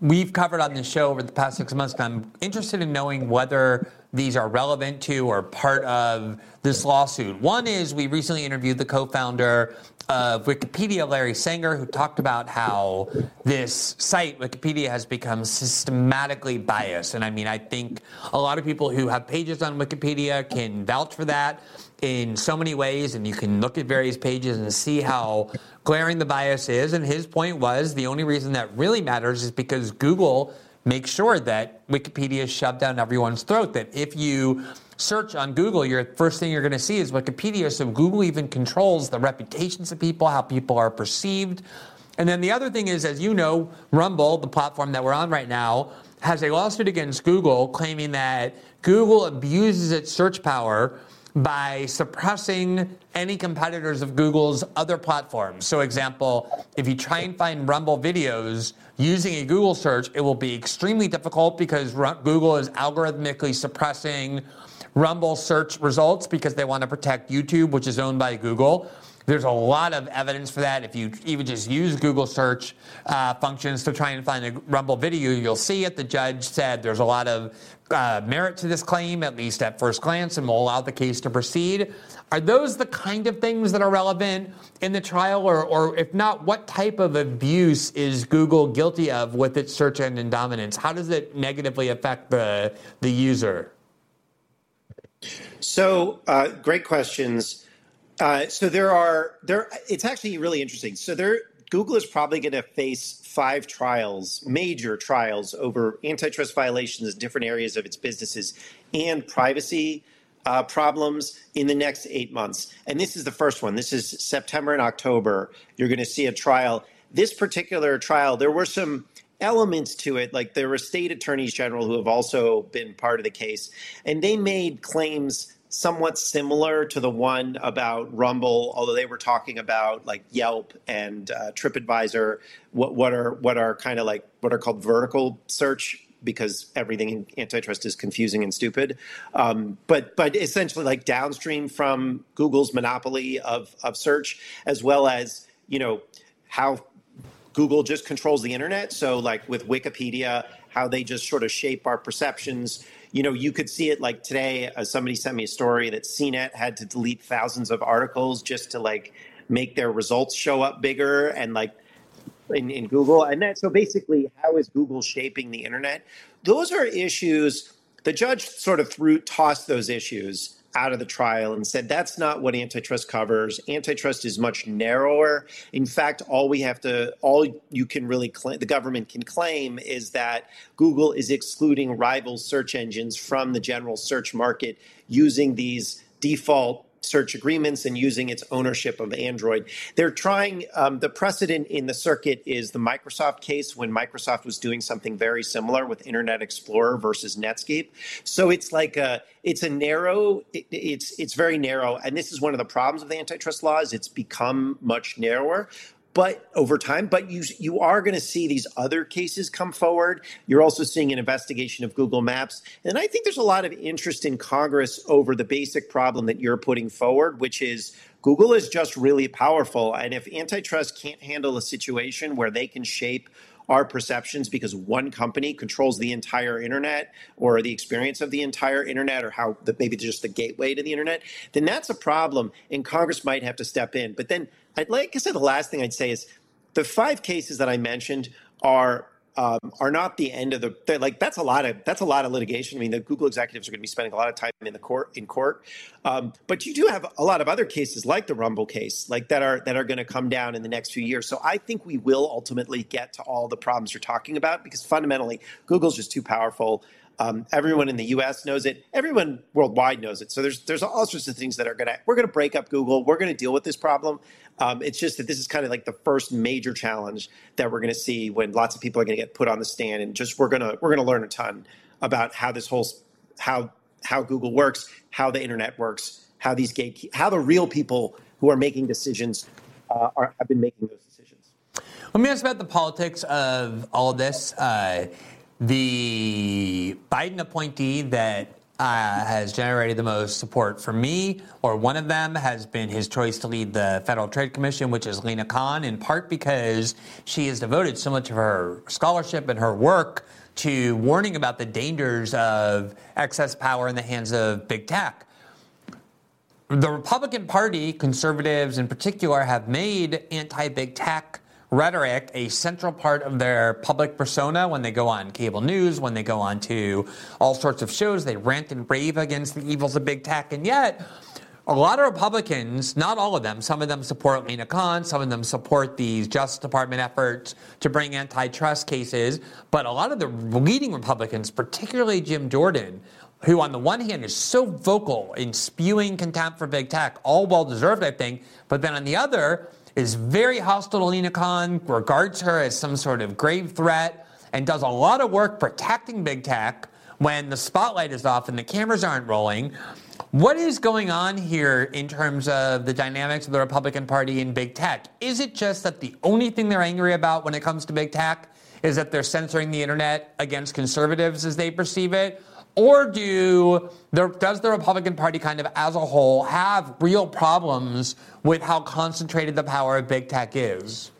we've covered on this show over the past six months. And I'm interested in knowing whether these are relevant to or part of this lawsuit. One is we recently interviewed the co founder of Wikipedia, Larry Sanger, who talked about how this site, Wikipedia, has become systematically biased. And I mean, I think a lot of people who have pages on Wikipedia can vouch for that in so many ways. And you can look at various pages and see how glaring the bias is. And his point was the only reason that really matters is because Google makes sure that Wikipedia is shoved down everyone's throat. That if you search on Google, your first thing you're going to see is Wikipedia. So Google even controls the reputations of people, how people are perceived. And then the other thing is, as you know, Rumble, the platform that we're on right now, has a lawsuit against Google claiming that Google abuses its search power by suppressing any competitors of Google's other platforms. So, example, if you try and find Rumble videos using a Google search, it will be extremely difficult because Google is algorithmically suppressing Rumble search results because they want to protect YouTube, which is owned by Google. There's a lot of evidence for that. If you even just use Google search uh, functions to try and find a Rumble video, you'll see it. The judge said there's a lot of uh, merit to this claim, at least at first glance, and will allow the case to proceed. Are those the kind of things that are relevant in the trial, or, or if not, what type of abuse is Google guilty of with its search engine dominance? How does it negatively affect the, the user? So, uh, great questions. Uh, so there are there. It's actually really interesting. So there, Google is probably going to face five trials, major trials over antitrust violations in different areas of its businesses and privacy uh, problems in the next eight months. And this is the first one. This is September and October. You're going to see a trial. This particular trial, there were some elements to it. Like there were state attorneys general who have also been part of the case, and they made claims somewhat similar to the one about Rumble, although they were talking about like Yelp and uh, TripAdvisor, what, what are what are kind of like what are called vertical search because everything in antitrust is confusing and stupid. Um, but but essentially like downstream from Google's monopoly of of search, as well as you know how Google just controls the internet. So, like with Wikipedia, how they just sort of shape our perceptions. You know, you could see it like today. Uh, somebody sent me a story that CNET had to delete thousands of articles just to like make their results show up bigger and like in, in Google. And that so basically, how is Google shaping the internet? Those are issues. The judge sort of threw tossed those issues out of the trial and said that's not what antitrust covers. Antitrust is much narrower. In fact, all we have to, all you can really claim, the government can claim is that Google is excluding rival search engines from the general search market using these default search agreements and using its ownership of Android. They're trying, um, the precedent in the circuit is the Microsoft case when Microsoft was doing something very similar with Internet Explorer versus Netscape. So it's like a, it's a narrow, it, it's, it's very narrow. And this is one of the problems of the antitrust laws. It's become much narrower but over time but you you are going to see these other cases come forward. You're also seeing an investigation of google maps. And i think there's a lot of interest in congress over the basic problem that you're putting forward which is google is just really powerful. And if antitrust can't handle a situation where they can shape our perceptions because one company controls the entire internet or the experience of the entire internet or how the, maybe just the gateway to the internet, then that's a problem and Congress might have to step in. But then, I'd, like I said, the last thing I'd say is the five cases that I mentioned are um, are not the end of the like that's a lot of that's a lot of litigation. I mean, the Google executives are going to be spending a lot of time in the court in court, um, but you do have a lot of other cases like the Rumble case, like that are that are going to come down in the next few years. So I think we will ultimately get to all the problems you're talking about because fundamentally, Google's just too powerful. Um, everyone in the U.S. knows it. Everyone worldwide knows it. So there's there's all sorts of things that are gonna we're gonna break up Google. We're gonna deal with this problem. Um, it's just that this is kind of like the first major challenge that we're gonna see when lots of people are gonna get put on the stand, and just we're gonna we're gonna learn a ton about how this whole how how Google works, how the internet works, how these gate how the real people who are making decisions uh, are, have been making those decisions. Let me ask about the politics of all this. Uh, the Biden appointee that uh, has generated the most support for me, or one of them has been his choice to lead the Federal Trade Commission, which is Lina Khan, in part because she has devoted so much of her scholarship and her work to warning about the dangers of excess power in the hands of big tech. The Republican Party, conservatives in particular, have made anti big tech rhetoric a central part of their public persona when they go on cable news, when they go on to all sorts of shows. They rant and rave against the evils of big tech. And yet, a lot of Republicans, not all of them, some of them support Lina Khan, some of them support these Justice Department efforts to bring antitrust cases, but a lot of the leading Republicans, particularly Jim Jordan, who, on the one hand, is so vocal in spewing contempt for big tech, all well deserved, I think, but then on the other, is very hostile to Lina Khan, regards her as some sort of grave threat, and does a lot of work protecting big tech when the spotlight is off and the cameras aren't rolling. What is going on here in terms of the dynamics of the Republican Party in big tech? Is it just that the only thing they're angry about when it comes to big tech is that they're censoring the internet against conservatives as they perceive it? Or do does the Republican Party kind of as a whole have real problems with how concentrated the power of big tech is?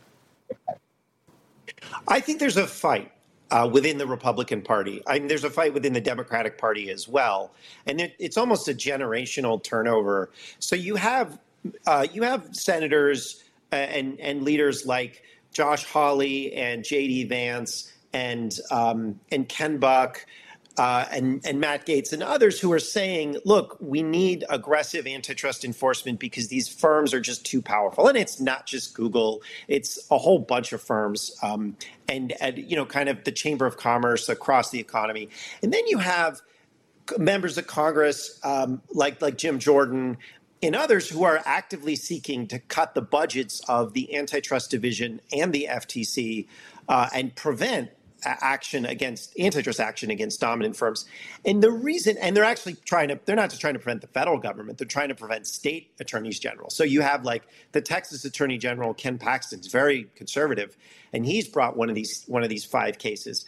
I think there's a fight uh, within the Republican Party. I mean, there's a fight within the Democratic Party as well, and it, it's almost a generational turnover. So you have uh, you have senators uh, and and leaders like Josh Hawley and J.D. Vance and um, and Ken Buck uh, and, and Matt Gaetz and others who are saying, look, we need aggressive antitrust enforcement because these firms are just too powerful. And it's not just Google, it's a whole bunch of firms um, and, and, you know, kind of the Chamber of Commerce across the economy. And then you have members of Congress um, like, like Jim Jordan, and others who are actively seeking to cut the budgets of the antitrust division and the FTC uh, and prevent action against antitrust action against dominant firms. And the reason, and they're actually trying to, they're not just trying to prevent the federal government, they're trying to prevent state attorneys general. So you have like the Texas Attorney General, Ken Paxton's very conservative, and he's brought one of these, one of these five cases.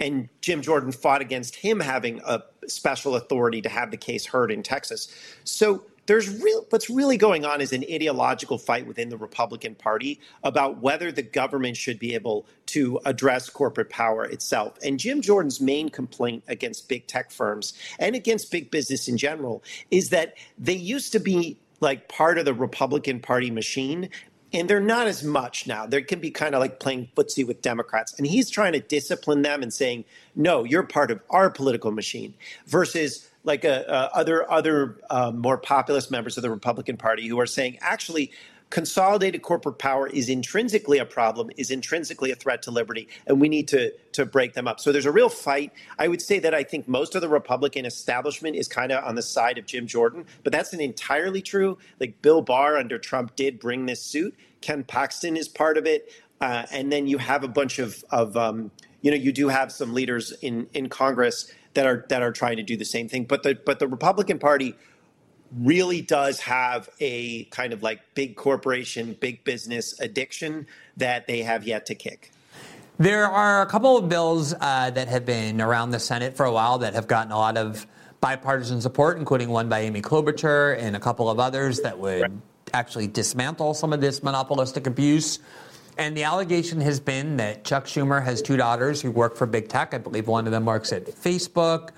And Jim Jordan fought against him having a special authority to have the case heard in Texas. So there's real what's really going on is an ideological fight within the Republican Party about whether the government should be able to address corporate power itself. And Jim Jordan's main complaint against big tech firms and against big business in general is that they used to be like part of the Republican Party machine, and they're not as much now. They can be kind of like playing footsie with Democrats. And he's trying to discipline them and saying, no, you're part of our political machine versus like uh, uh, other other um, more populist members of the Republican Party who are saying actually consolidated corporate power is intrinsically a problem, is intrinsically a threat to liberty, and we need to to break them up. So there's a real fight. I would say that I think most of the Republican establishment is kind of on the side of Jim Jordan, but that's an entirely true. Like Bill Barr under Trump did bring this suit. Ken Paxton is part of it, uh, and then you have a bunch of of um, you know you do have some leaders in in Congress that are that are trying to do the same thing. But the but the Republican Party really does have a kind of like big corporation, big business addiction that they have yet to kick. There are a couple of bills uh, that have been around the Senate for a while that have gotten a lot of bipartisan support, including one by Amy Klobuchar and a couple of others that would right. actually dismantle some of this monopolistic abuse. And the allegation has been that Chuck Schumer has two daughters who work for big tech. I believe one of them works at Facebook,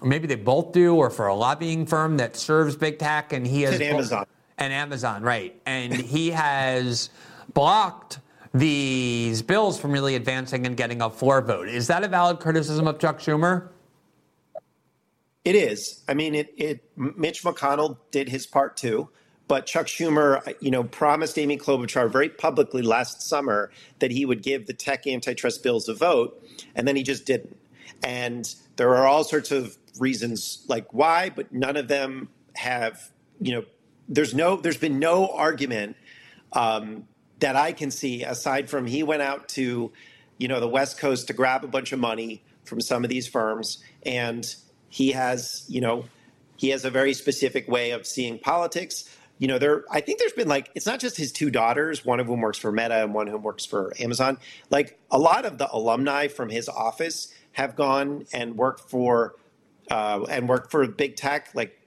or maybe they both do, or for a lobbying firm that serves big tech. And he has at Amazon. And Amazon, right? And he has blocked these bills from really advancing and getting a floor vote. Is that a valid criticism of Chuck Schumer? It is. I mean, it, it Mitch McConnell did his part too. But Chuck Schumer, you know, promised Amy Klobuchar very publicly last summer that he would give the tech antitrust bills a vote, and then he just didn't. And there are all sorts of reasons like why, but none of them have, you know, there's no, there's been no argument um, that I can see aside from he went out to, you know, the West Coast to grab a bunch of money from some of these firms, and he has, you know, he has a very specific way of seeing politics you know, there I think there's been like it's not just his two daughters, one of whom works for Meta and one whom works for Amazon. Like a lot of the alumni from his office have gone and worked for uh, and worked for big tech, like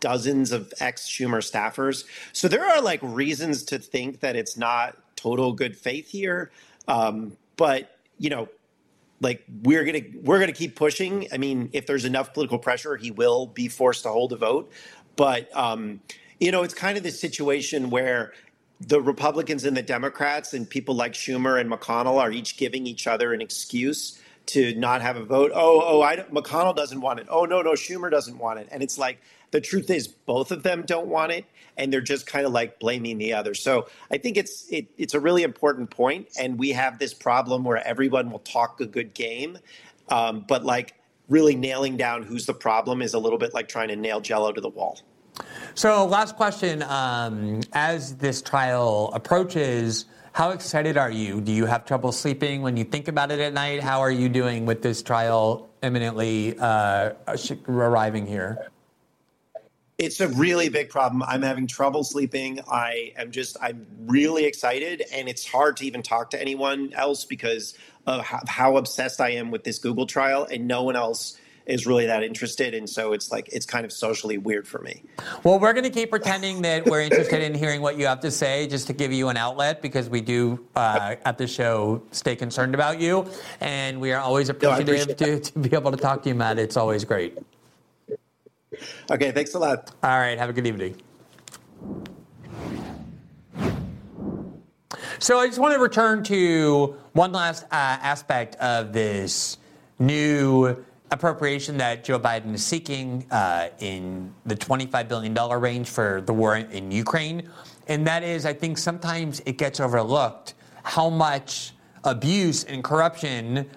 dozens of ex Schumer staffers. So there are like reasons to think that it's not total good faith here. Um, but you know, like we're gonna we're gonna keep pushing. I mean, if there's enough political pressure, he will be forced to hold a vote. But um, you know, it's kind of the situation where the Republicans and the Democrats and people like Schumer and McConnell are each giving each other an excuse to not have a vote. Oh, oh, I McConnell doesn't want it. Oh, no, no, Schumer doesn't want it. And it's like the truth is both of them don't want it, and they're just kind of like blaming the other. So I think it's it, it's a really important point, and we have this problem where everyone will talk a good game, um, but like really nailing down who's the problem is a little bit like trying to nail jello to the wall. So, last question. Um, as this trial approaches, how excited are you? Do you have trouble sleeping when you think about it at night? How are you doing with this trial imminently uh, arriving here? It's a really big problem. I'm having trouble sleeping. I am just, I'm really excited, and it's hard to even talk to anyone else because of how obsessed I am with this Google trial, and no one else is really that interested. And so it's like, it's kind of socially weird for me. Well, we're going to keep pretending that we're interested in hearing what you have to say just to give you an outlet because we do uh, at the show stay concerned about you. And we are always appreciative no, to, to be able to talk to you, Matt. It's always great. Okay, thanks a lot. All right, have a good evening. So I just want to return to one last uh, aspect of this new appropriation that Joe Biden is seeking uh, in the $25 billion range for the war in Ukraine. And that is, I think sometimes it gets overlooked how much abuse and corruption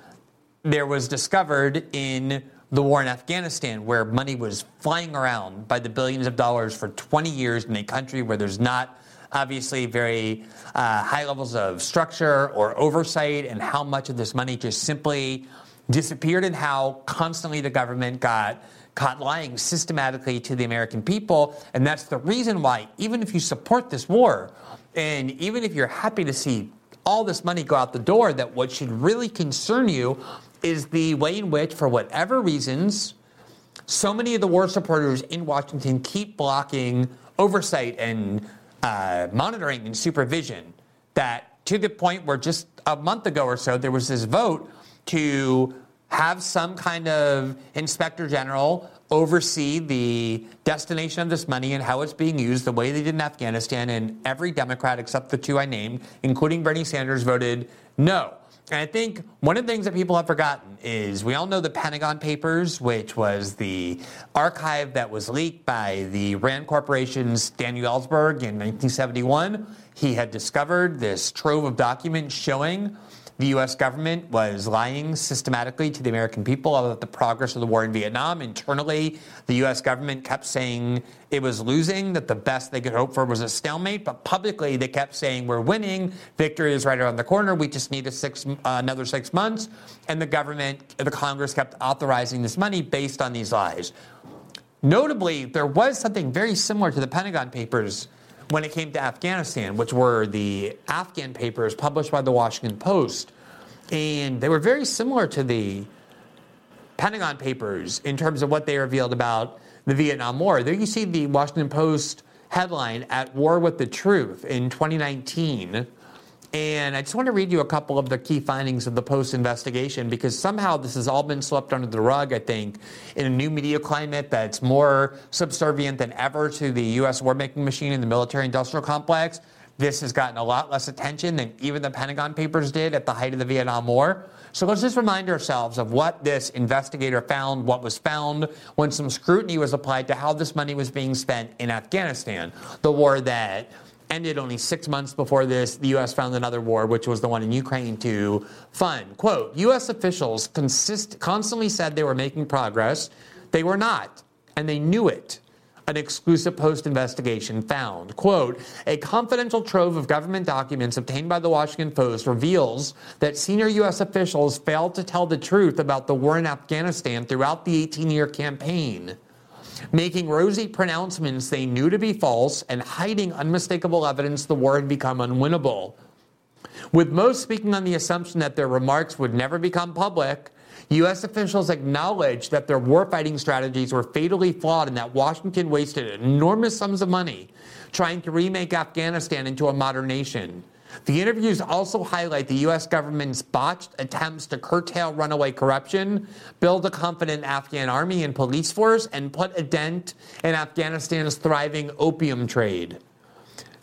there was discovered in the war in Afghanistan, where money was flying around by the billions of dollars for 20 years in a country where there's not obviously very uh, high levels of structure or oversight, and how much of this money just simply disappeared and how constantly the government got caught lying systematically to the American people. And that's the reason why, even if you support this war, and even if you're happy to see all this money go out the door, that what should really concern you is the way in which, for whatever reasons, so many of the war supporters in Washington keep blocking oversight and uh, monitoring and supervision. That to the point where just a month ago or so, there was this vote to have some kind of inspector general oversee the destination of this money and how it's being used the way they did in Afghanistan. And every Democrat except the two I named, including Bernie Sanders, voted no. And I think one of the things that people have forgotten is we all know the Pentagon Papers, which was the archive that was leaked by the Rand Corporation's Daniel Ellsberg in 1971. He had discovered this trove of documents showing the U.S. government was lying systematically to the American people about the progress of the war in Vietnam. Internally, the U.S. government kept saying it was losing, that the best they could hope for was a stalemate. But publicly, they kept saying we're winning, victory is right around the corner. We just need six, uh, another six months. And the government, the Congress kept authorizing this money based on these lies. Notably, there was something very similar to the Pentagon Papers when it came to Afghanistan, which were the Afghan papers published by the Washington Post. And they were very similar to the Pentagon papers in terms of what they revealed about the Vietnam War. There you see the Washington Post headline, At War with the Truth, in 2019. And I just want to read you a couple of the key findings of the Post investigation because somehow this has all been swept under the rug, I think, in a new media climate that's more subservient than ever to the U.S. war making machine and the military industrial complex. This has gotten a lot less attention than even the Pentagon Papers did at the height of the Vietnam War. So let's just remind ourselves of what this investigator found, what was found when some scrutiny was applied to how this money was being spent in Afghanistan, the war that ended only six months before this. The U.S. found another war, which was the one in Ukraine, to fund. Quote U.S. officials consist- constantly said they were making progress. They were not, and they knew it. An exclusive post investigation found, quote, a confidential trove of government documents obtained by the Washington Post reveals that senior U.S. officials failed to tell the truth about the war in Afghanistan throughout the 18 year campaign making rosy pronouncements they knew to be false and hiding unmistakable evidence the war had become unwinnable. With most speaking on the assumption that their remarks would never become public, U.S. officials acknowledged that their warfighting strategies were fatally flawed and that Washington wasted enormous sums of money trying to remake Afghanistan into a modern nation. The interviews also highlight the U.S. government's botched attempts to curtail runaway corruption, build a confident Afghan army and police force, and put a dent in Afghanistan's thriving opium trade.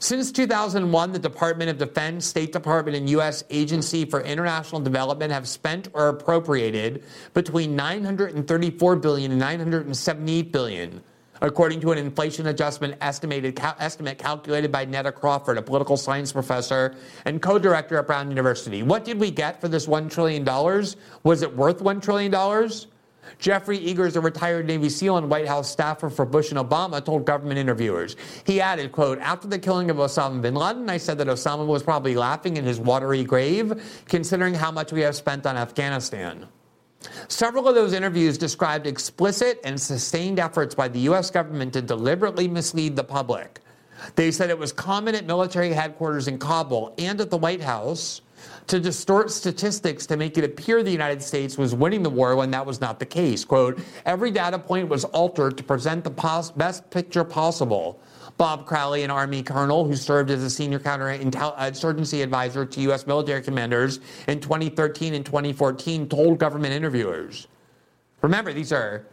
Since 2001, the Department of Defense, State Department, and U.S. Agency for International Development have spent or appropriated between 934 billion and 978 billion according to an inflation adjustment estimated cal- estimate calculated by Neta Crawford, a political science professor and co-director at Brown University. What did we get for this $1 trillion? Was it worth $1 trillion? Jeffrey Eggers, a retired Navy SEAL and White House staffer for Bush and Obama, told government interviewers. He added, quote, after the killing of Osama bin Laden, I said that Osama was probably laughing in his watery grave, considering how much we have spent on Afghanistan. Several of those interviews described explicit and sustained efforts by the U.S. government to deliberately mislead the public. They said it was common at military headquarters in Kabul and at the White House to distort statistics to make it appear the United States was winning the war when that was not the case. Quote, every data point was altered to present the pos- best picture possible. Bob Crowley, an Army colonel who served as a senior counterinsurgency uh, advisor to U.S. military commanders in 2013 and 2014, told government interviewers. Remember, these are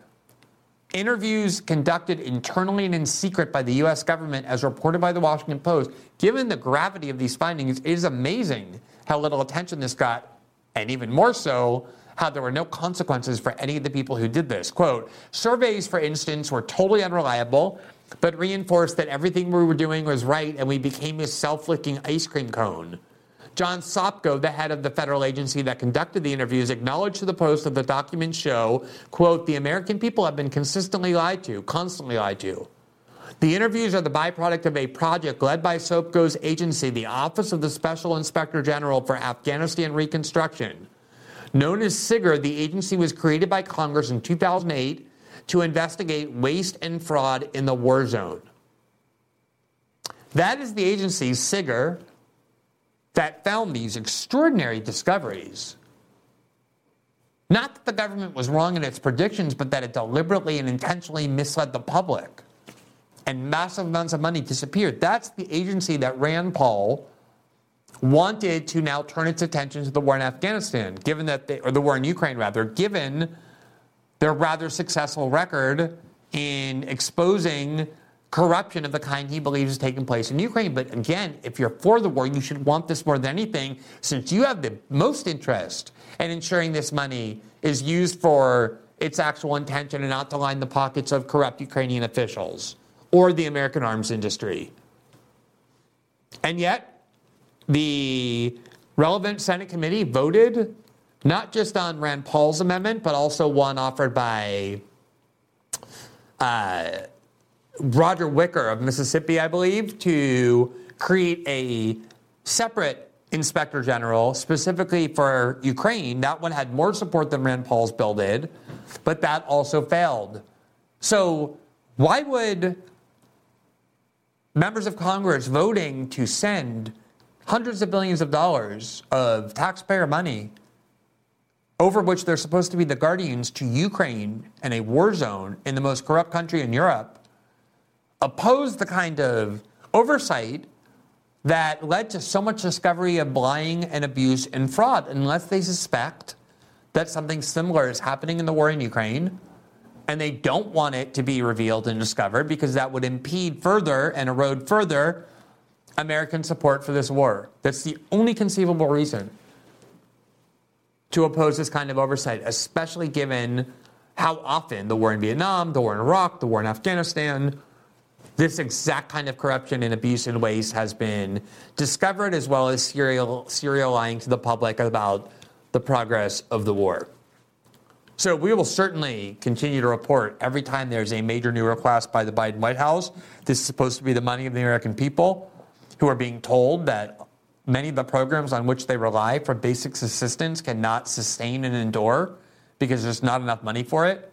interviews conducted internally and in secret by the U.S. government, as reported by the Washington Post. Given the gravity of these findings, it is amazing how little attention this got, and even more so, how there were no consequences for any of the people who did this. Quote Surveys, for instance, were totally unreliable but reinforced that everything we were doing was right and we became a self licking ice cream cone. John Sopko, the head of the federal agency that conducted the interviews, acknowledged to the Post that the documents show, quote, the American people have been consistently lied to, constantly lied to. The interviews are the byproduct of a project led by Sopko's agency, the Office of the Special Inspector General for Afghanistan Reconstruction. Known as SIGAR, the agency was created by Congress in 2008 to investigate waste and fraud in the war zone. That is the agency, SIGAR, that found these extraordinary discoveries. Not that the government was wrong in its predictions, but that it deliberately and intentionally misled the public. And massive amounts of money disappeared. That's the agency that Rand Paul wanted to now turn its attention to the war in Afghanistan, given that they, or the war in Ukraine rather, given their rather successful record in exposing corruption of the kind he believes is taking place in Ukraine. But again, if you're for the war, you should want this more than anything, since you have the most interest in ensuring this money is used for its actual intention and not to line the pockets of corrupt Ukrainian officials or the American arms industry. And yet, the relevant Senate committee voted not just on Rand Paul's amendment, but also one offered by uh, Roger Wicker of Mississippi, I believe, to create a separate inspector general specifically for Ukraine. That one had more support than Rand Paul's bill did, but that also failed. So, why would members of Congress voting to send hundreds of billions of dollars of taxpayer money over which they're supposed to be the guardians to Ukraine and a war zone in the most corrupt country in Europe, oppose the kind of oversight that led to so much discovery of lying and abuse and fraud, unless they suspect that something similar is happening in the war in Ukraine. And they don't want it to be revealed and discovered because that would impede further and erode further American support for this war. That's the only conceivable reason to oppose this kind of oversight, especially given how often the war in Vietnam, the war in Iraq, the war in Afghanistan, this exact kind of corruption and abuse and waste has been discovered, as well as serial, serial lying to the public about the progress of the war. So we will certainly continue to report every time there's a major new request by the Biden White House. This is supposed to be the money of the American people who are being told that Many of the programs on which they rely for basic assistance cannot sustain and endure because there's not enough money for it.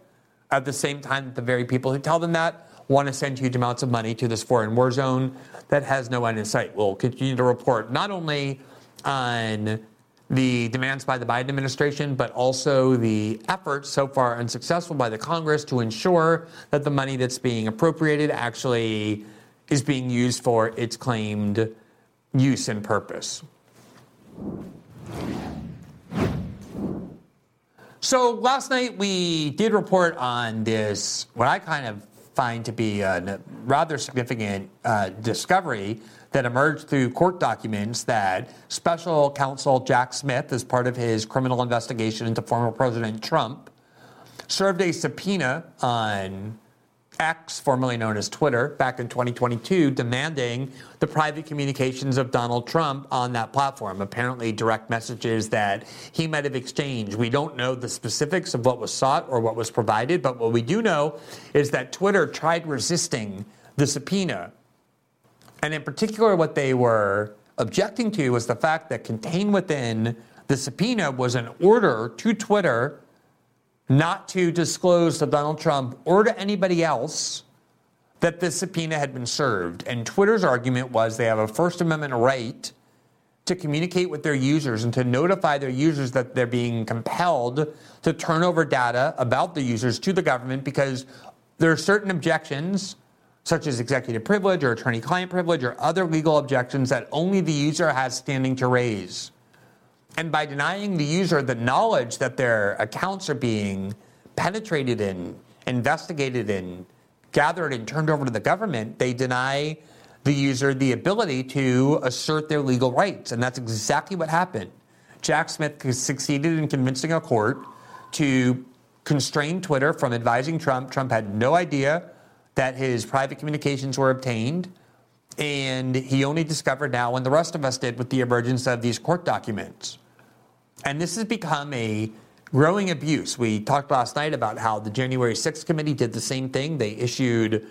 At the same time, the very people who tell them that want to send huge amounts of money to this foreign war zone that has no end in sight. We'll continue to report not only on the demands by the Biden administration, but also the efforts so far unsuccessful by the Congress to ensure that the money that's being appropriated actually is being used for its claimed use and purpose. So last night we did report on this, what I kind of find to be a rather significant uh, discovery that emerged through court documents that special counsel Jack Smith, as part of his criminal investigation into former President Trump, served a subpoena on X, formerly known as Twitter, back in 2022, demanding the private communications of Donald Trump on that platform. Apparently, direct messages that he might have exchanged. We don't know the specifics of what was sought or what was provided, but what we do know is that Twitter tried resisting the subpoena. And in particular, what they were objecting to was the fact that contained within the subpoena was an order to Twitter not to disclose to Donald Trump or to anybody else that the subpoena had been served. And Twitter's argument was they have a First Amendment right to communicate with their users and to notify their users that they're being compelled to turn over data about the users to the government because there are certain objections, such as executive privilege or attorney client privilege or other legal objections, that only the user has standing to raise. And by denying the user the knowledge that their accounts are being penetrated in, investigated in, gathered and turned over to the government, they deny the user the ability to assert their legal rights. And that's exactly what happened. Jack Smith succeeded in convincing a court to constrain Twitter from advising Trump. Trump had no idea that his private communications were obtained. And he only discovered now, when the rest of us did, with the emergence of these court documents. And this has become a growing abuse. We talked last night about how the January 6th committee did the same thing. They issued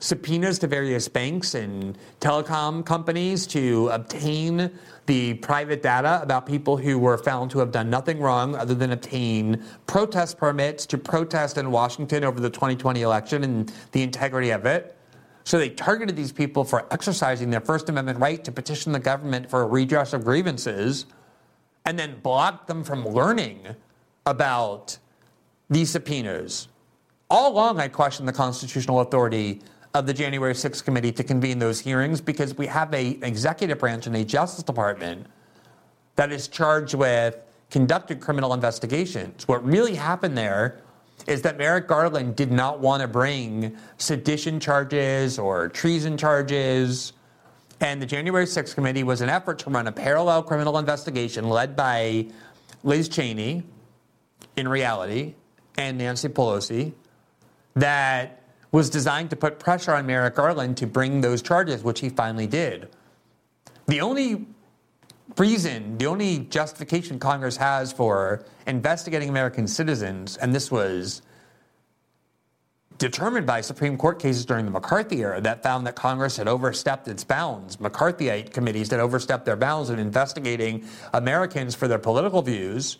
subpoenas to various banks and telecom companies to obtain the private data about people who were found to have done nothing wrong other than obtain protest permits to protest in Washington over the 2020 election and the integrity of it. So they targeted these people for exercising their First Amendment right to petition the government for a redress of grievances and then blocked them from learning about these subpoenas. All along, I questioned the constitutional authority of the January 6th committee to convene those hearings because we have a, an executive branch and a Justice Department that is charged with conducting criminal investigations. What really happened there is that Merrick Garland did not want to bring sedition charges or treason charges and the January 6th committee was an effort to run a parallel criminal investigation led by Liz Cheney, in reality, and Nancy Pelosi, that was designed to put pressure on Merrick Garland to bring those charges, which he finally did. The only reason, the only justification Congress has for investigating American citizens, and this was determined by Supreme Court cases during the McCarthy era that found that Congress had overstepped its bounds. McCarthyite committees that overstepped their bounds in investigating Americans for their political views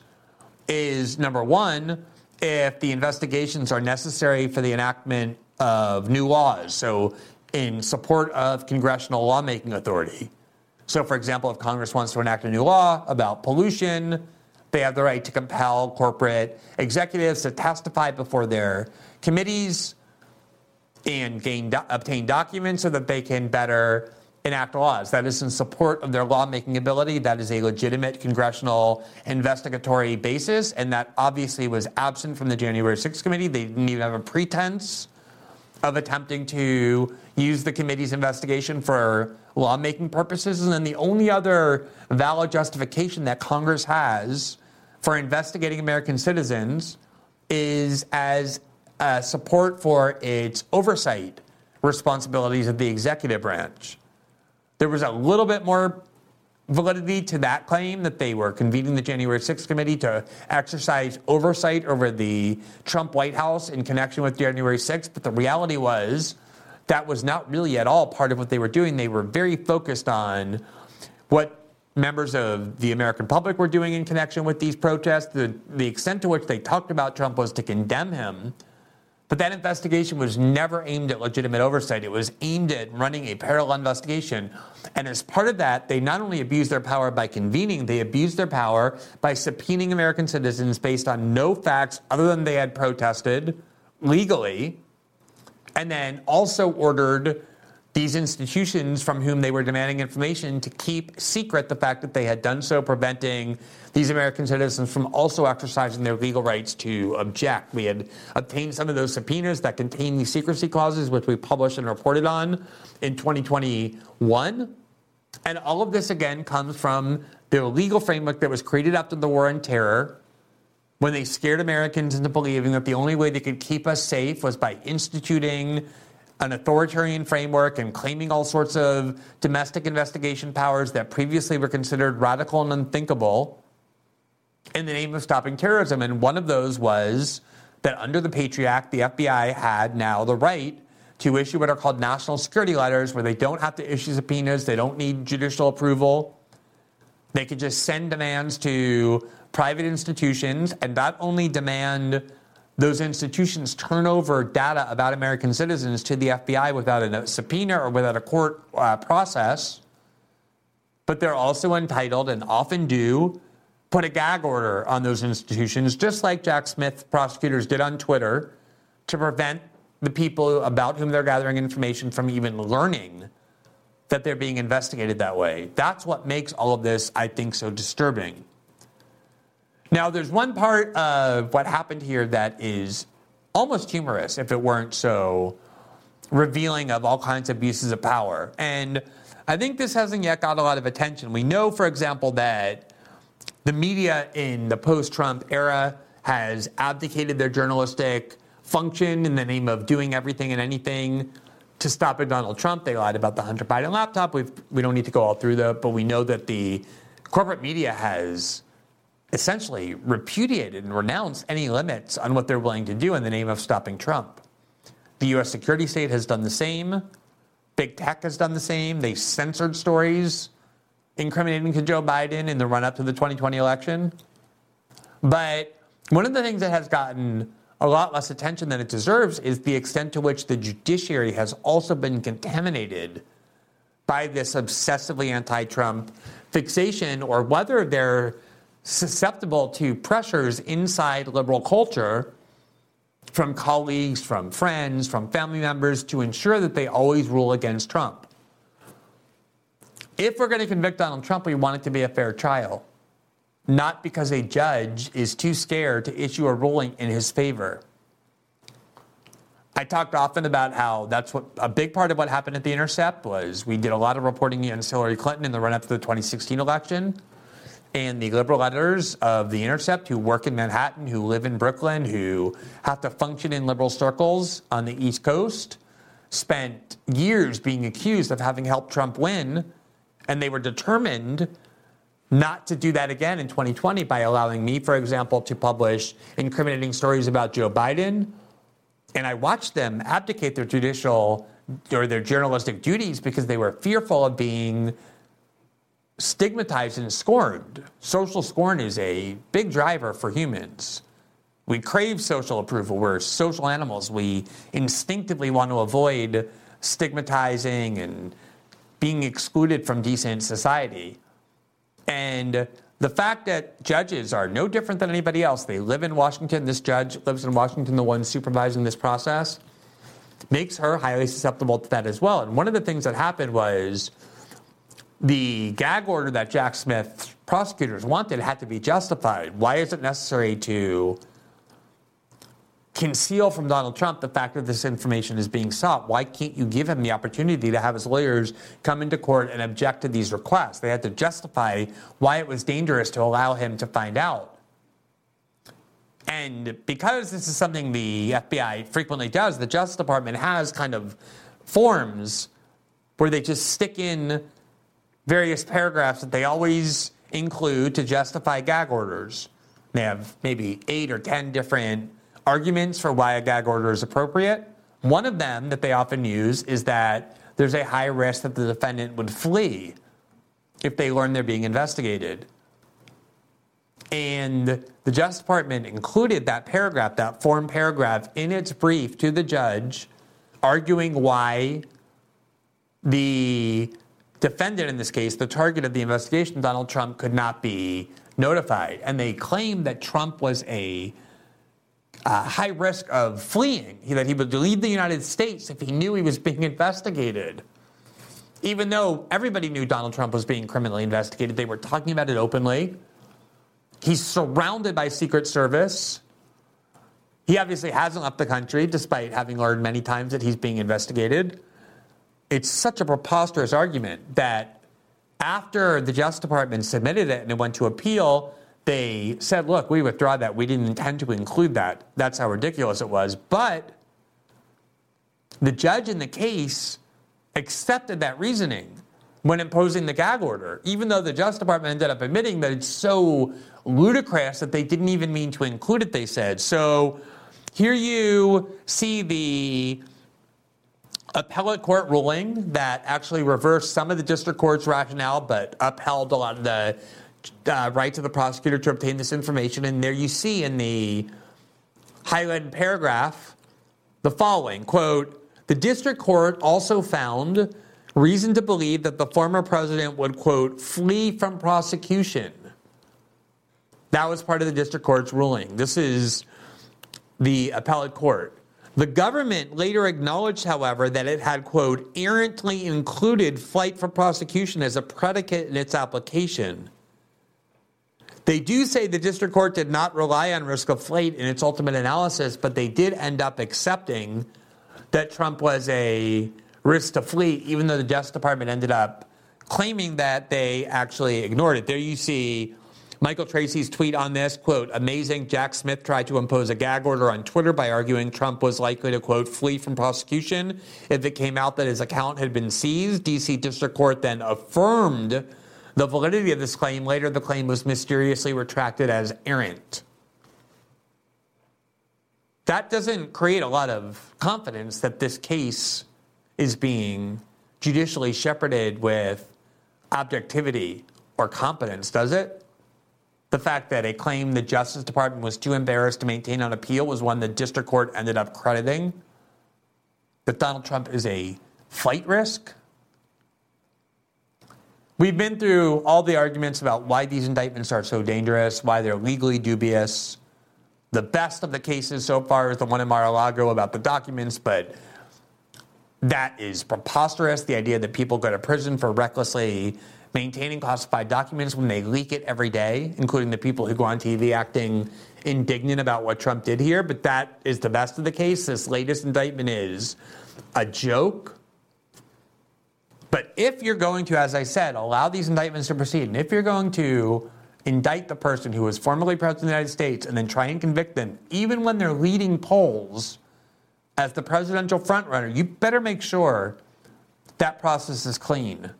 is number one, if the investigations are necessary for the enactment of new laws. So, in support of congressional lawmaking authority. So, for example, if Congress wants to enact a new law about pollution, they have the right to compel corporate executives to testify before their committees and gain do- obtain documents so that they can better enact laws. That is in support of their lawmaking ability. That is a legitimate congressional investigatory basis, and that obviously was absent from the January 6th committee. They didn't even have a pretense of attempting to use the committee's investigation for lawmaking purposes. And then the only other valid justification that Congress has for investigating American citizens is as uh, support for its oversight responsibilities of the executive branch. There was a little bit more validity to that claim that they were convening the January 6th committee to exercise oversight over the Trump White House in connection with January 6th. But the reality was that was not really at all part of what they were doing. They were very focused on what members of the American public were doing in connection with these protests. The, the extent to which they talked about Trump was to condemn him but that investigation was never aimed at legitimate oversight. It was aimed at running a parallel investigation. And as part of that, they not only abused their power by convening, they abused their power by subpoenaing American citizens based on no facts other than they had protested legally, and then also ordered these institutions from whom they were demanding information to keep secret the fact that they had done so, preventing these American citizens from also exercising their legal rights to object. We had obtained some of those subpoenas that contain these secrecy clauses, which we published and reported on in 2021. And all of this, again, comes from the legal framework that was created after the war on terror when they scared Americans into believing that the only way they could keep us safe was by instituting an authoritarian framework and claiming all sorts of domestic investigation powers that previously were considered radical and unthinkable in the name of stopping terrorism. And one of those was that under the Patriot Act, the FBI had now the right to issue what are called national security letters, where they don't have to issue subpoenas, they don't need judicial approval. They could just send demands to private institutions and not only demand those institutions turn over data about American citizens to the FBI without a subpoena or without a court uh, process, but they're also entitled and often do put a gag order on those institutions, just like Jack Smith prosecutors did on Twitter, to prevent the people about whom they're gathering information from even learning that they're being investigated that way. That's what makes all of this, I think, so disturbing. Now, there's one part of what happened here that is almost humorous if it weren't so revealing of all kinds of abuses of power. And I think this hasn't yet got a lot of attention. We know, for example, that the media in the post Trump era has abdicated their journalistic function in the name of doing everything and anything to stop at Donald Trump. They lied about the Hunter Biden laptop. We've, we don't need to go all through that, but we know that the corporate media has essentially repudiated and renounced any limits on what they're willing to do in the name of stopping Trump. The US security state has done the same. Big tech has done the same. They censored stories incriminating Joe Biden in the run up to the 2020 election. But one of the things that has gotten a lot less attention than it deserves is the extent to which the judiciary has also been contaminated by this obsessively anti Trump fixation or whether they're susceptible to pressures inside liberal culture from colleagues, from friends, from family members to ensure that they always rule against Trump. If we're going to convict Donald Trump, we want it to be a fair trial, not because a judge is too scared to issue a ruling in his favor. I talked often about how that's what a big part of what happened at The Intercept was we did a lot of reporting against Hillary Clinton in the run up to the 2016 election and the liberal editors of The Intercept who work in Manhattan, who live in Brooklyn, who have to function in liberal circles on the East Coast, spent years being accused of having helped Trump win, and they were determined not to do that again in 2020 by allowing me, for example, to publish incriminating stories about Joe Biden. And I watched them abdicate their judicial or their journalistic duties because they were fearful of being stigmatized and scorned. Social scorn is a big driver for humans. We crave social approval. We're social animals. We instinctively want to avoid stigmatizing and being excluded from decent society. And the fact that judges are no different than anybody else, they live in Washington, this judge lives in Washington, the one supervising this process, makes her highly susceptible to that as well. And one of the things that happened was the gag order that Jack Smith prosecutors wanted had to be justified. Why is it necessary to conceal from Donald Trump the fact that this information is being sought? Why can't you give him the opportunity to have his lawyers come into court and object to these requests? They had to justify why it was dangerous to allow him to find out. And because this is something the FBI frequently does, the Justice Department has kind of forms where they just stick in various paragraphs that they always include to justify gag orders. They have maybe eight or 10 different arguments for why a gag order is appropriate. One of them that they often use is that there's a high risk that the defendant would flee if they learn they're being investigated. And the Justice Department included that paragraph, that form paragraph, in its brief to the judge, arguing why the defendant in this case, the target of the investigation, Donald Trump, could not be notified. And they claimed that Trump was a uh, high risk of fleeing, that he would leave the United States if he knew he was being investigated. Even though everybody knew Donald Trump was being criminally investigated, they were talking about it openly. He's surrounded by Secret Service. He obviously hasn't left the country, despite having learned many times that he's being investigated it's such a preposterous argument that after the Justice Department submitted it and it went to appeal, they said, look, we withdraw that. We didn't intend to include that. That's how ridiculous it was. But the judge in the case accepted that reasoning when imposing the gag order, even though the Justice Department ended up admitting that it's so ludicrous that they didn't even mean to include it, they said. So here you see the appellate court ruling that actually reversed some of the district court's rationale, but upheld a lot of the uh, rights of the prosecutor to obtain this information. And there you see in the highlighted paragraph the following quote, the district court also found reason to believe that the former president would, quote, flee from prosecution. That was part of the district court's ruling. This is the appellate court. The government later acknowledged, however, that it had, quote, errantly included flight from prosecution as a predicate in its application. They do say the district court did not rely on risk of flight in its ultimate analysis, but they did end up accepting that Trump was a risk to flee, even though the Justice Department ended up claiming that they actually ignored it. There you see Michael Tracey's tweet on this quote, amazing. Jack Smith tried to impose a gag order on Twitter by arguing Trump was likely to, quote, flee from prosecution if it came out that his account had been seized. DC District Court then affirmed the validity of this claim. Later, the claim was mysteriously retracted as errant that doesn't create a lot of confidence that this case is being judicially shepherded with objectivity or competence, does it? The fact that a claim the Justice Department was too embarrassed to maintain on appeal was one the district court ended up crediting. That Donald Trump is a flight risk. We've been through all the arguments about why these indictments are so dangerous, why they're legally dubious. The best of the cases so far is the one in Mar-a-Lago about the documents, but that is preposterous. The idea that people go to prison for recklessly maintaining classified documents when they leak it every day, including the people who go on TV acting indignant about what Trump did here. But that is the best of the case. This latest indictment is a joke. But if you're going to, as I said, allow these indictments to proceed, and if you're going to indict the person who was formerly president of the United States and then try and convict them, even when they're leading polls as the presidential frontrunner, you better make sure that process is clean.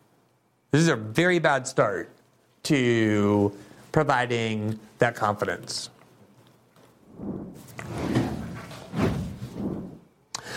This is a very bad start to providing that confidence.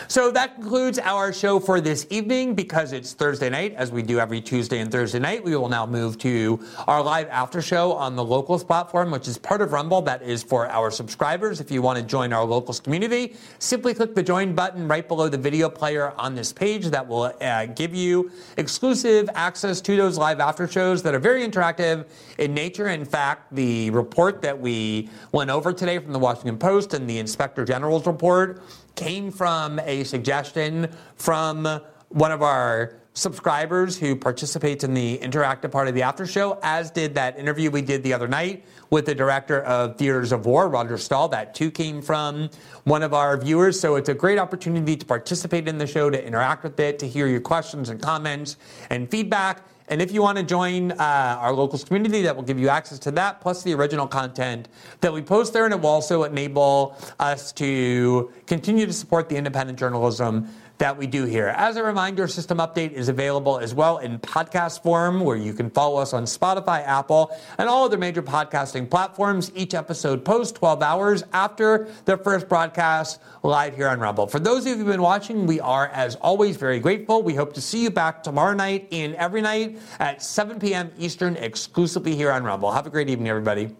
So that concludes our show for this evening because it's Thursday night, as we do every Tuesday and Thursday night. We will now move to our live after show on the Locals platform, which is part of Rumble. That is for our subscribers. If you want to join our Locals community, simply click the join button right below the video player on this page. That will uh, give you exclusive access to those live after shows that are very interactive in nature. In fact, the report that we went over today from the Washington Post and the Inspector General's report came from a suggestion from one of our subscribers who participates in the interactive part of the after show, as did that interview we did the other night with the director of Theaters of War, Roger Stahl. That too came from one of our viewers. So it's a great opportunity to participate in the show, to interact with it, to hear your questions and comments and feedback. And if you want to join uh, our locals community, that will give you access to that, plus the original content that we post there, and it will also enable us to continue to support the independent journalism that we do here. As a reminder, System Update is available as well in podcast form, where you can follow us on Spotify, Apple, and all other major podcasting platforms. Each episode posts 12 hours after the first broadcast live here on Rumble. For those of you who've been watching, we are, as always, very grateful. We hope to see you back tomorrow night and every night at 7 p.m. Eastern, exclusively here on Rumble. Have a great evening, everybody.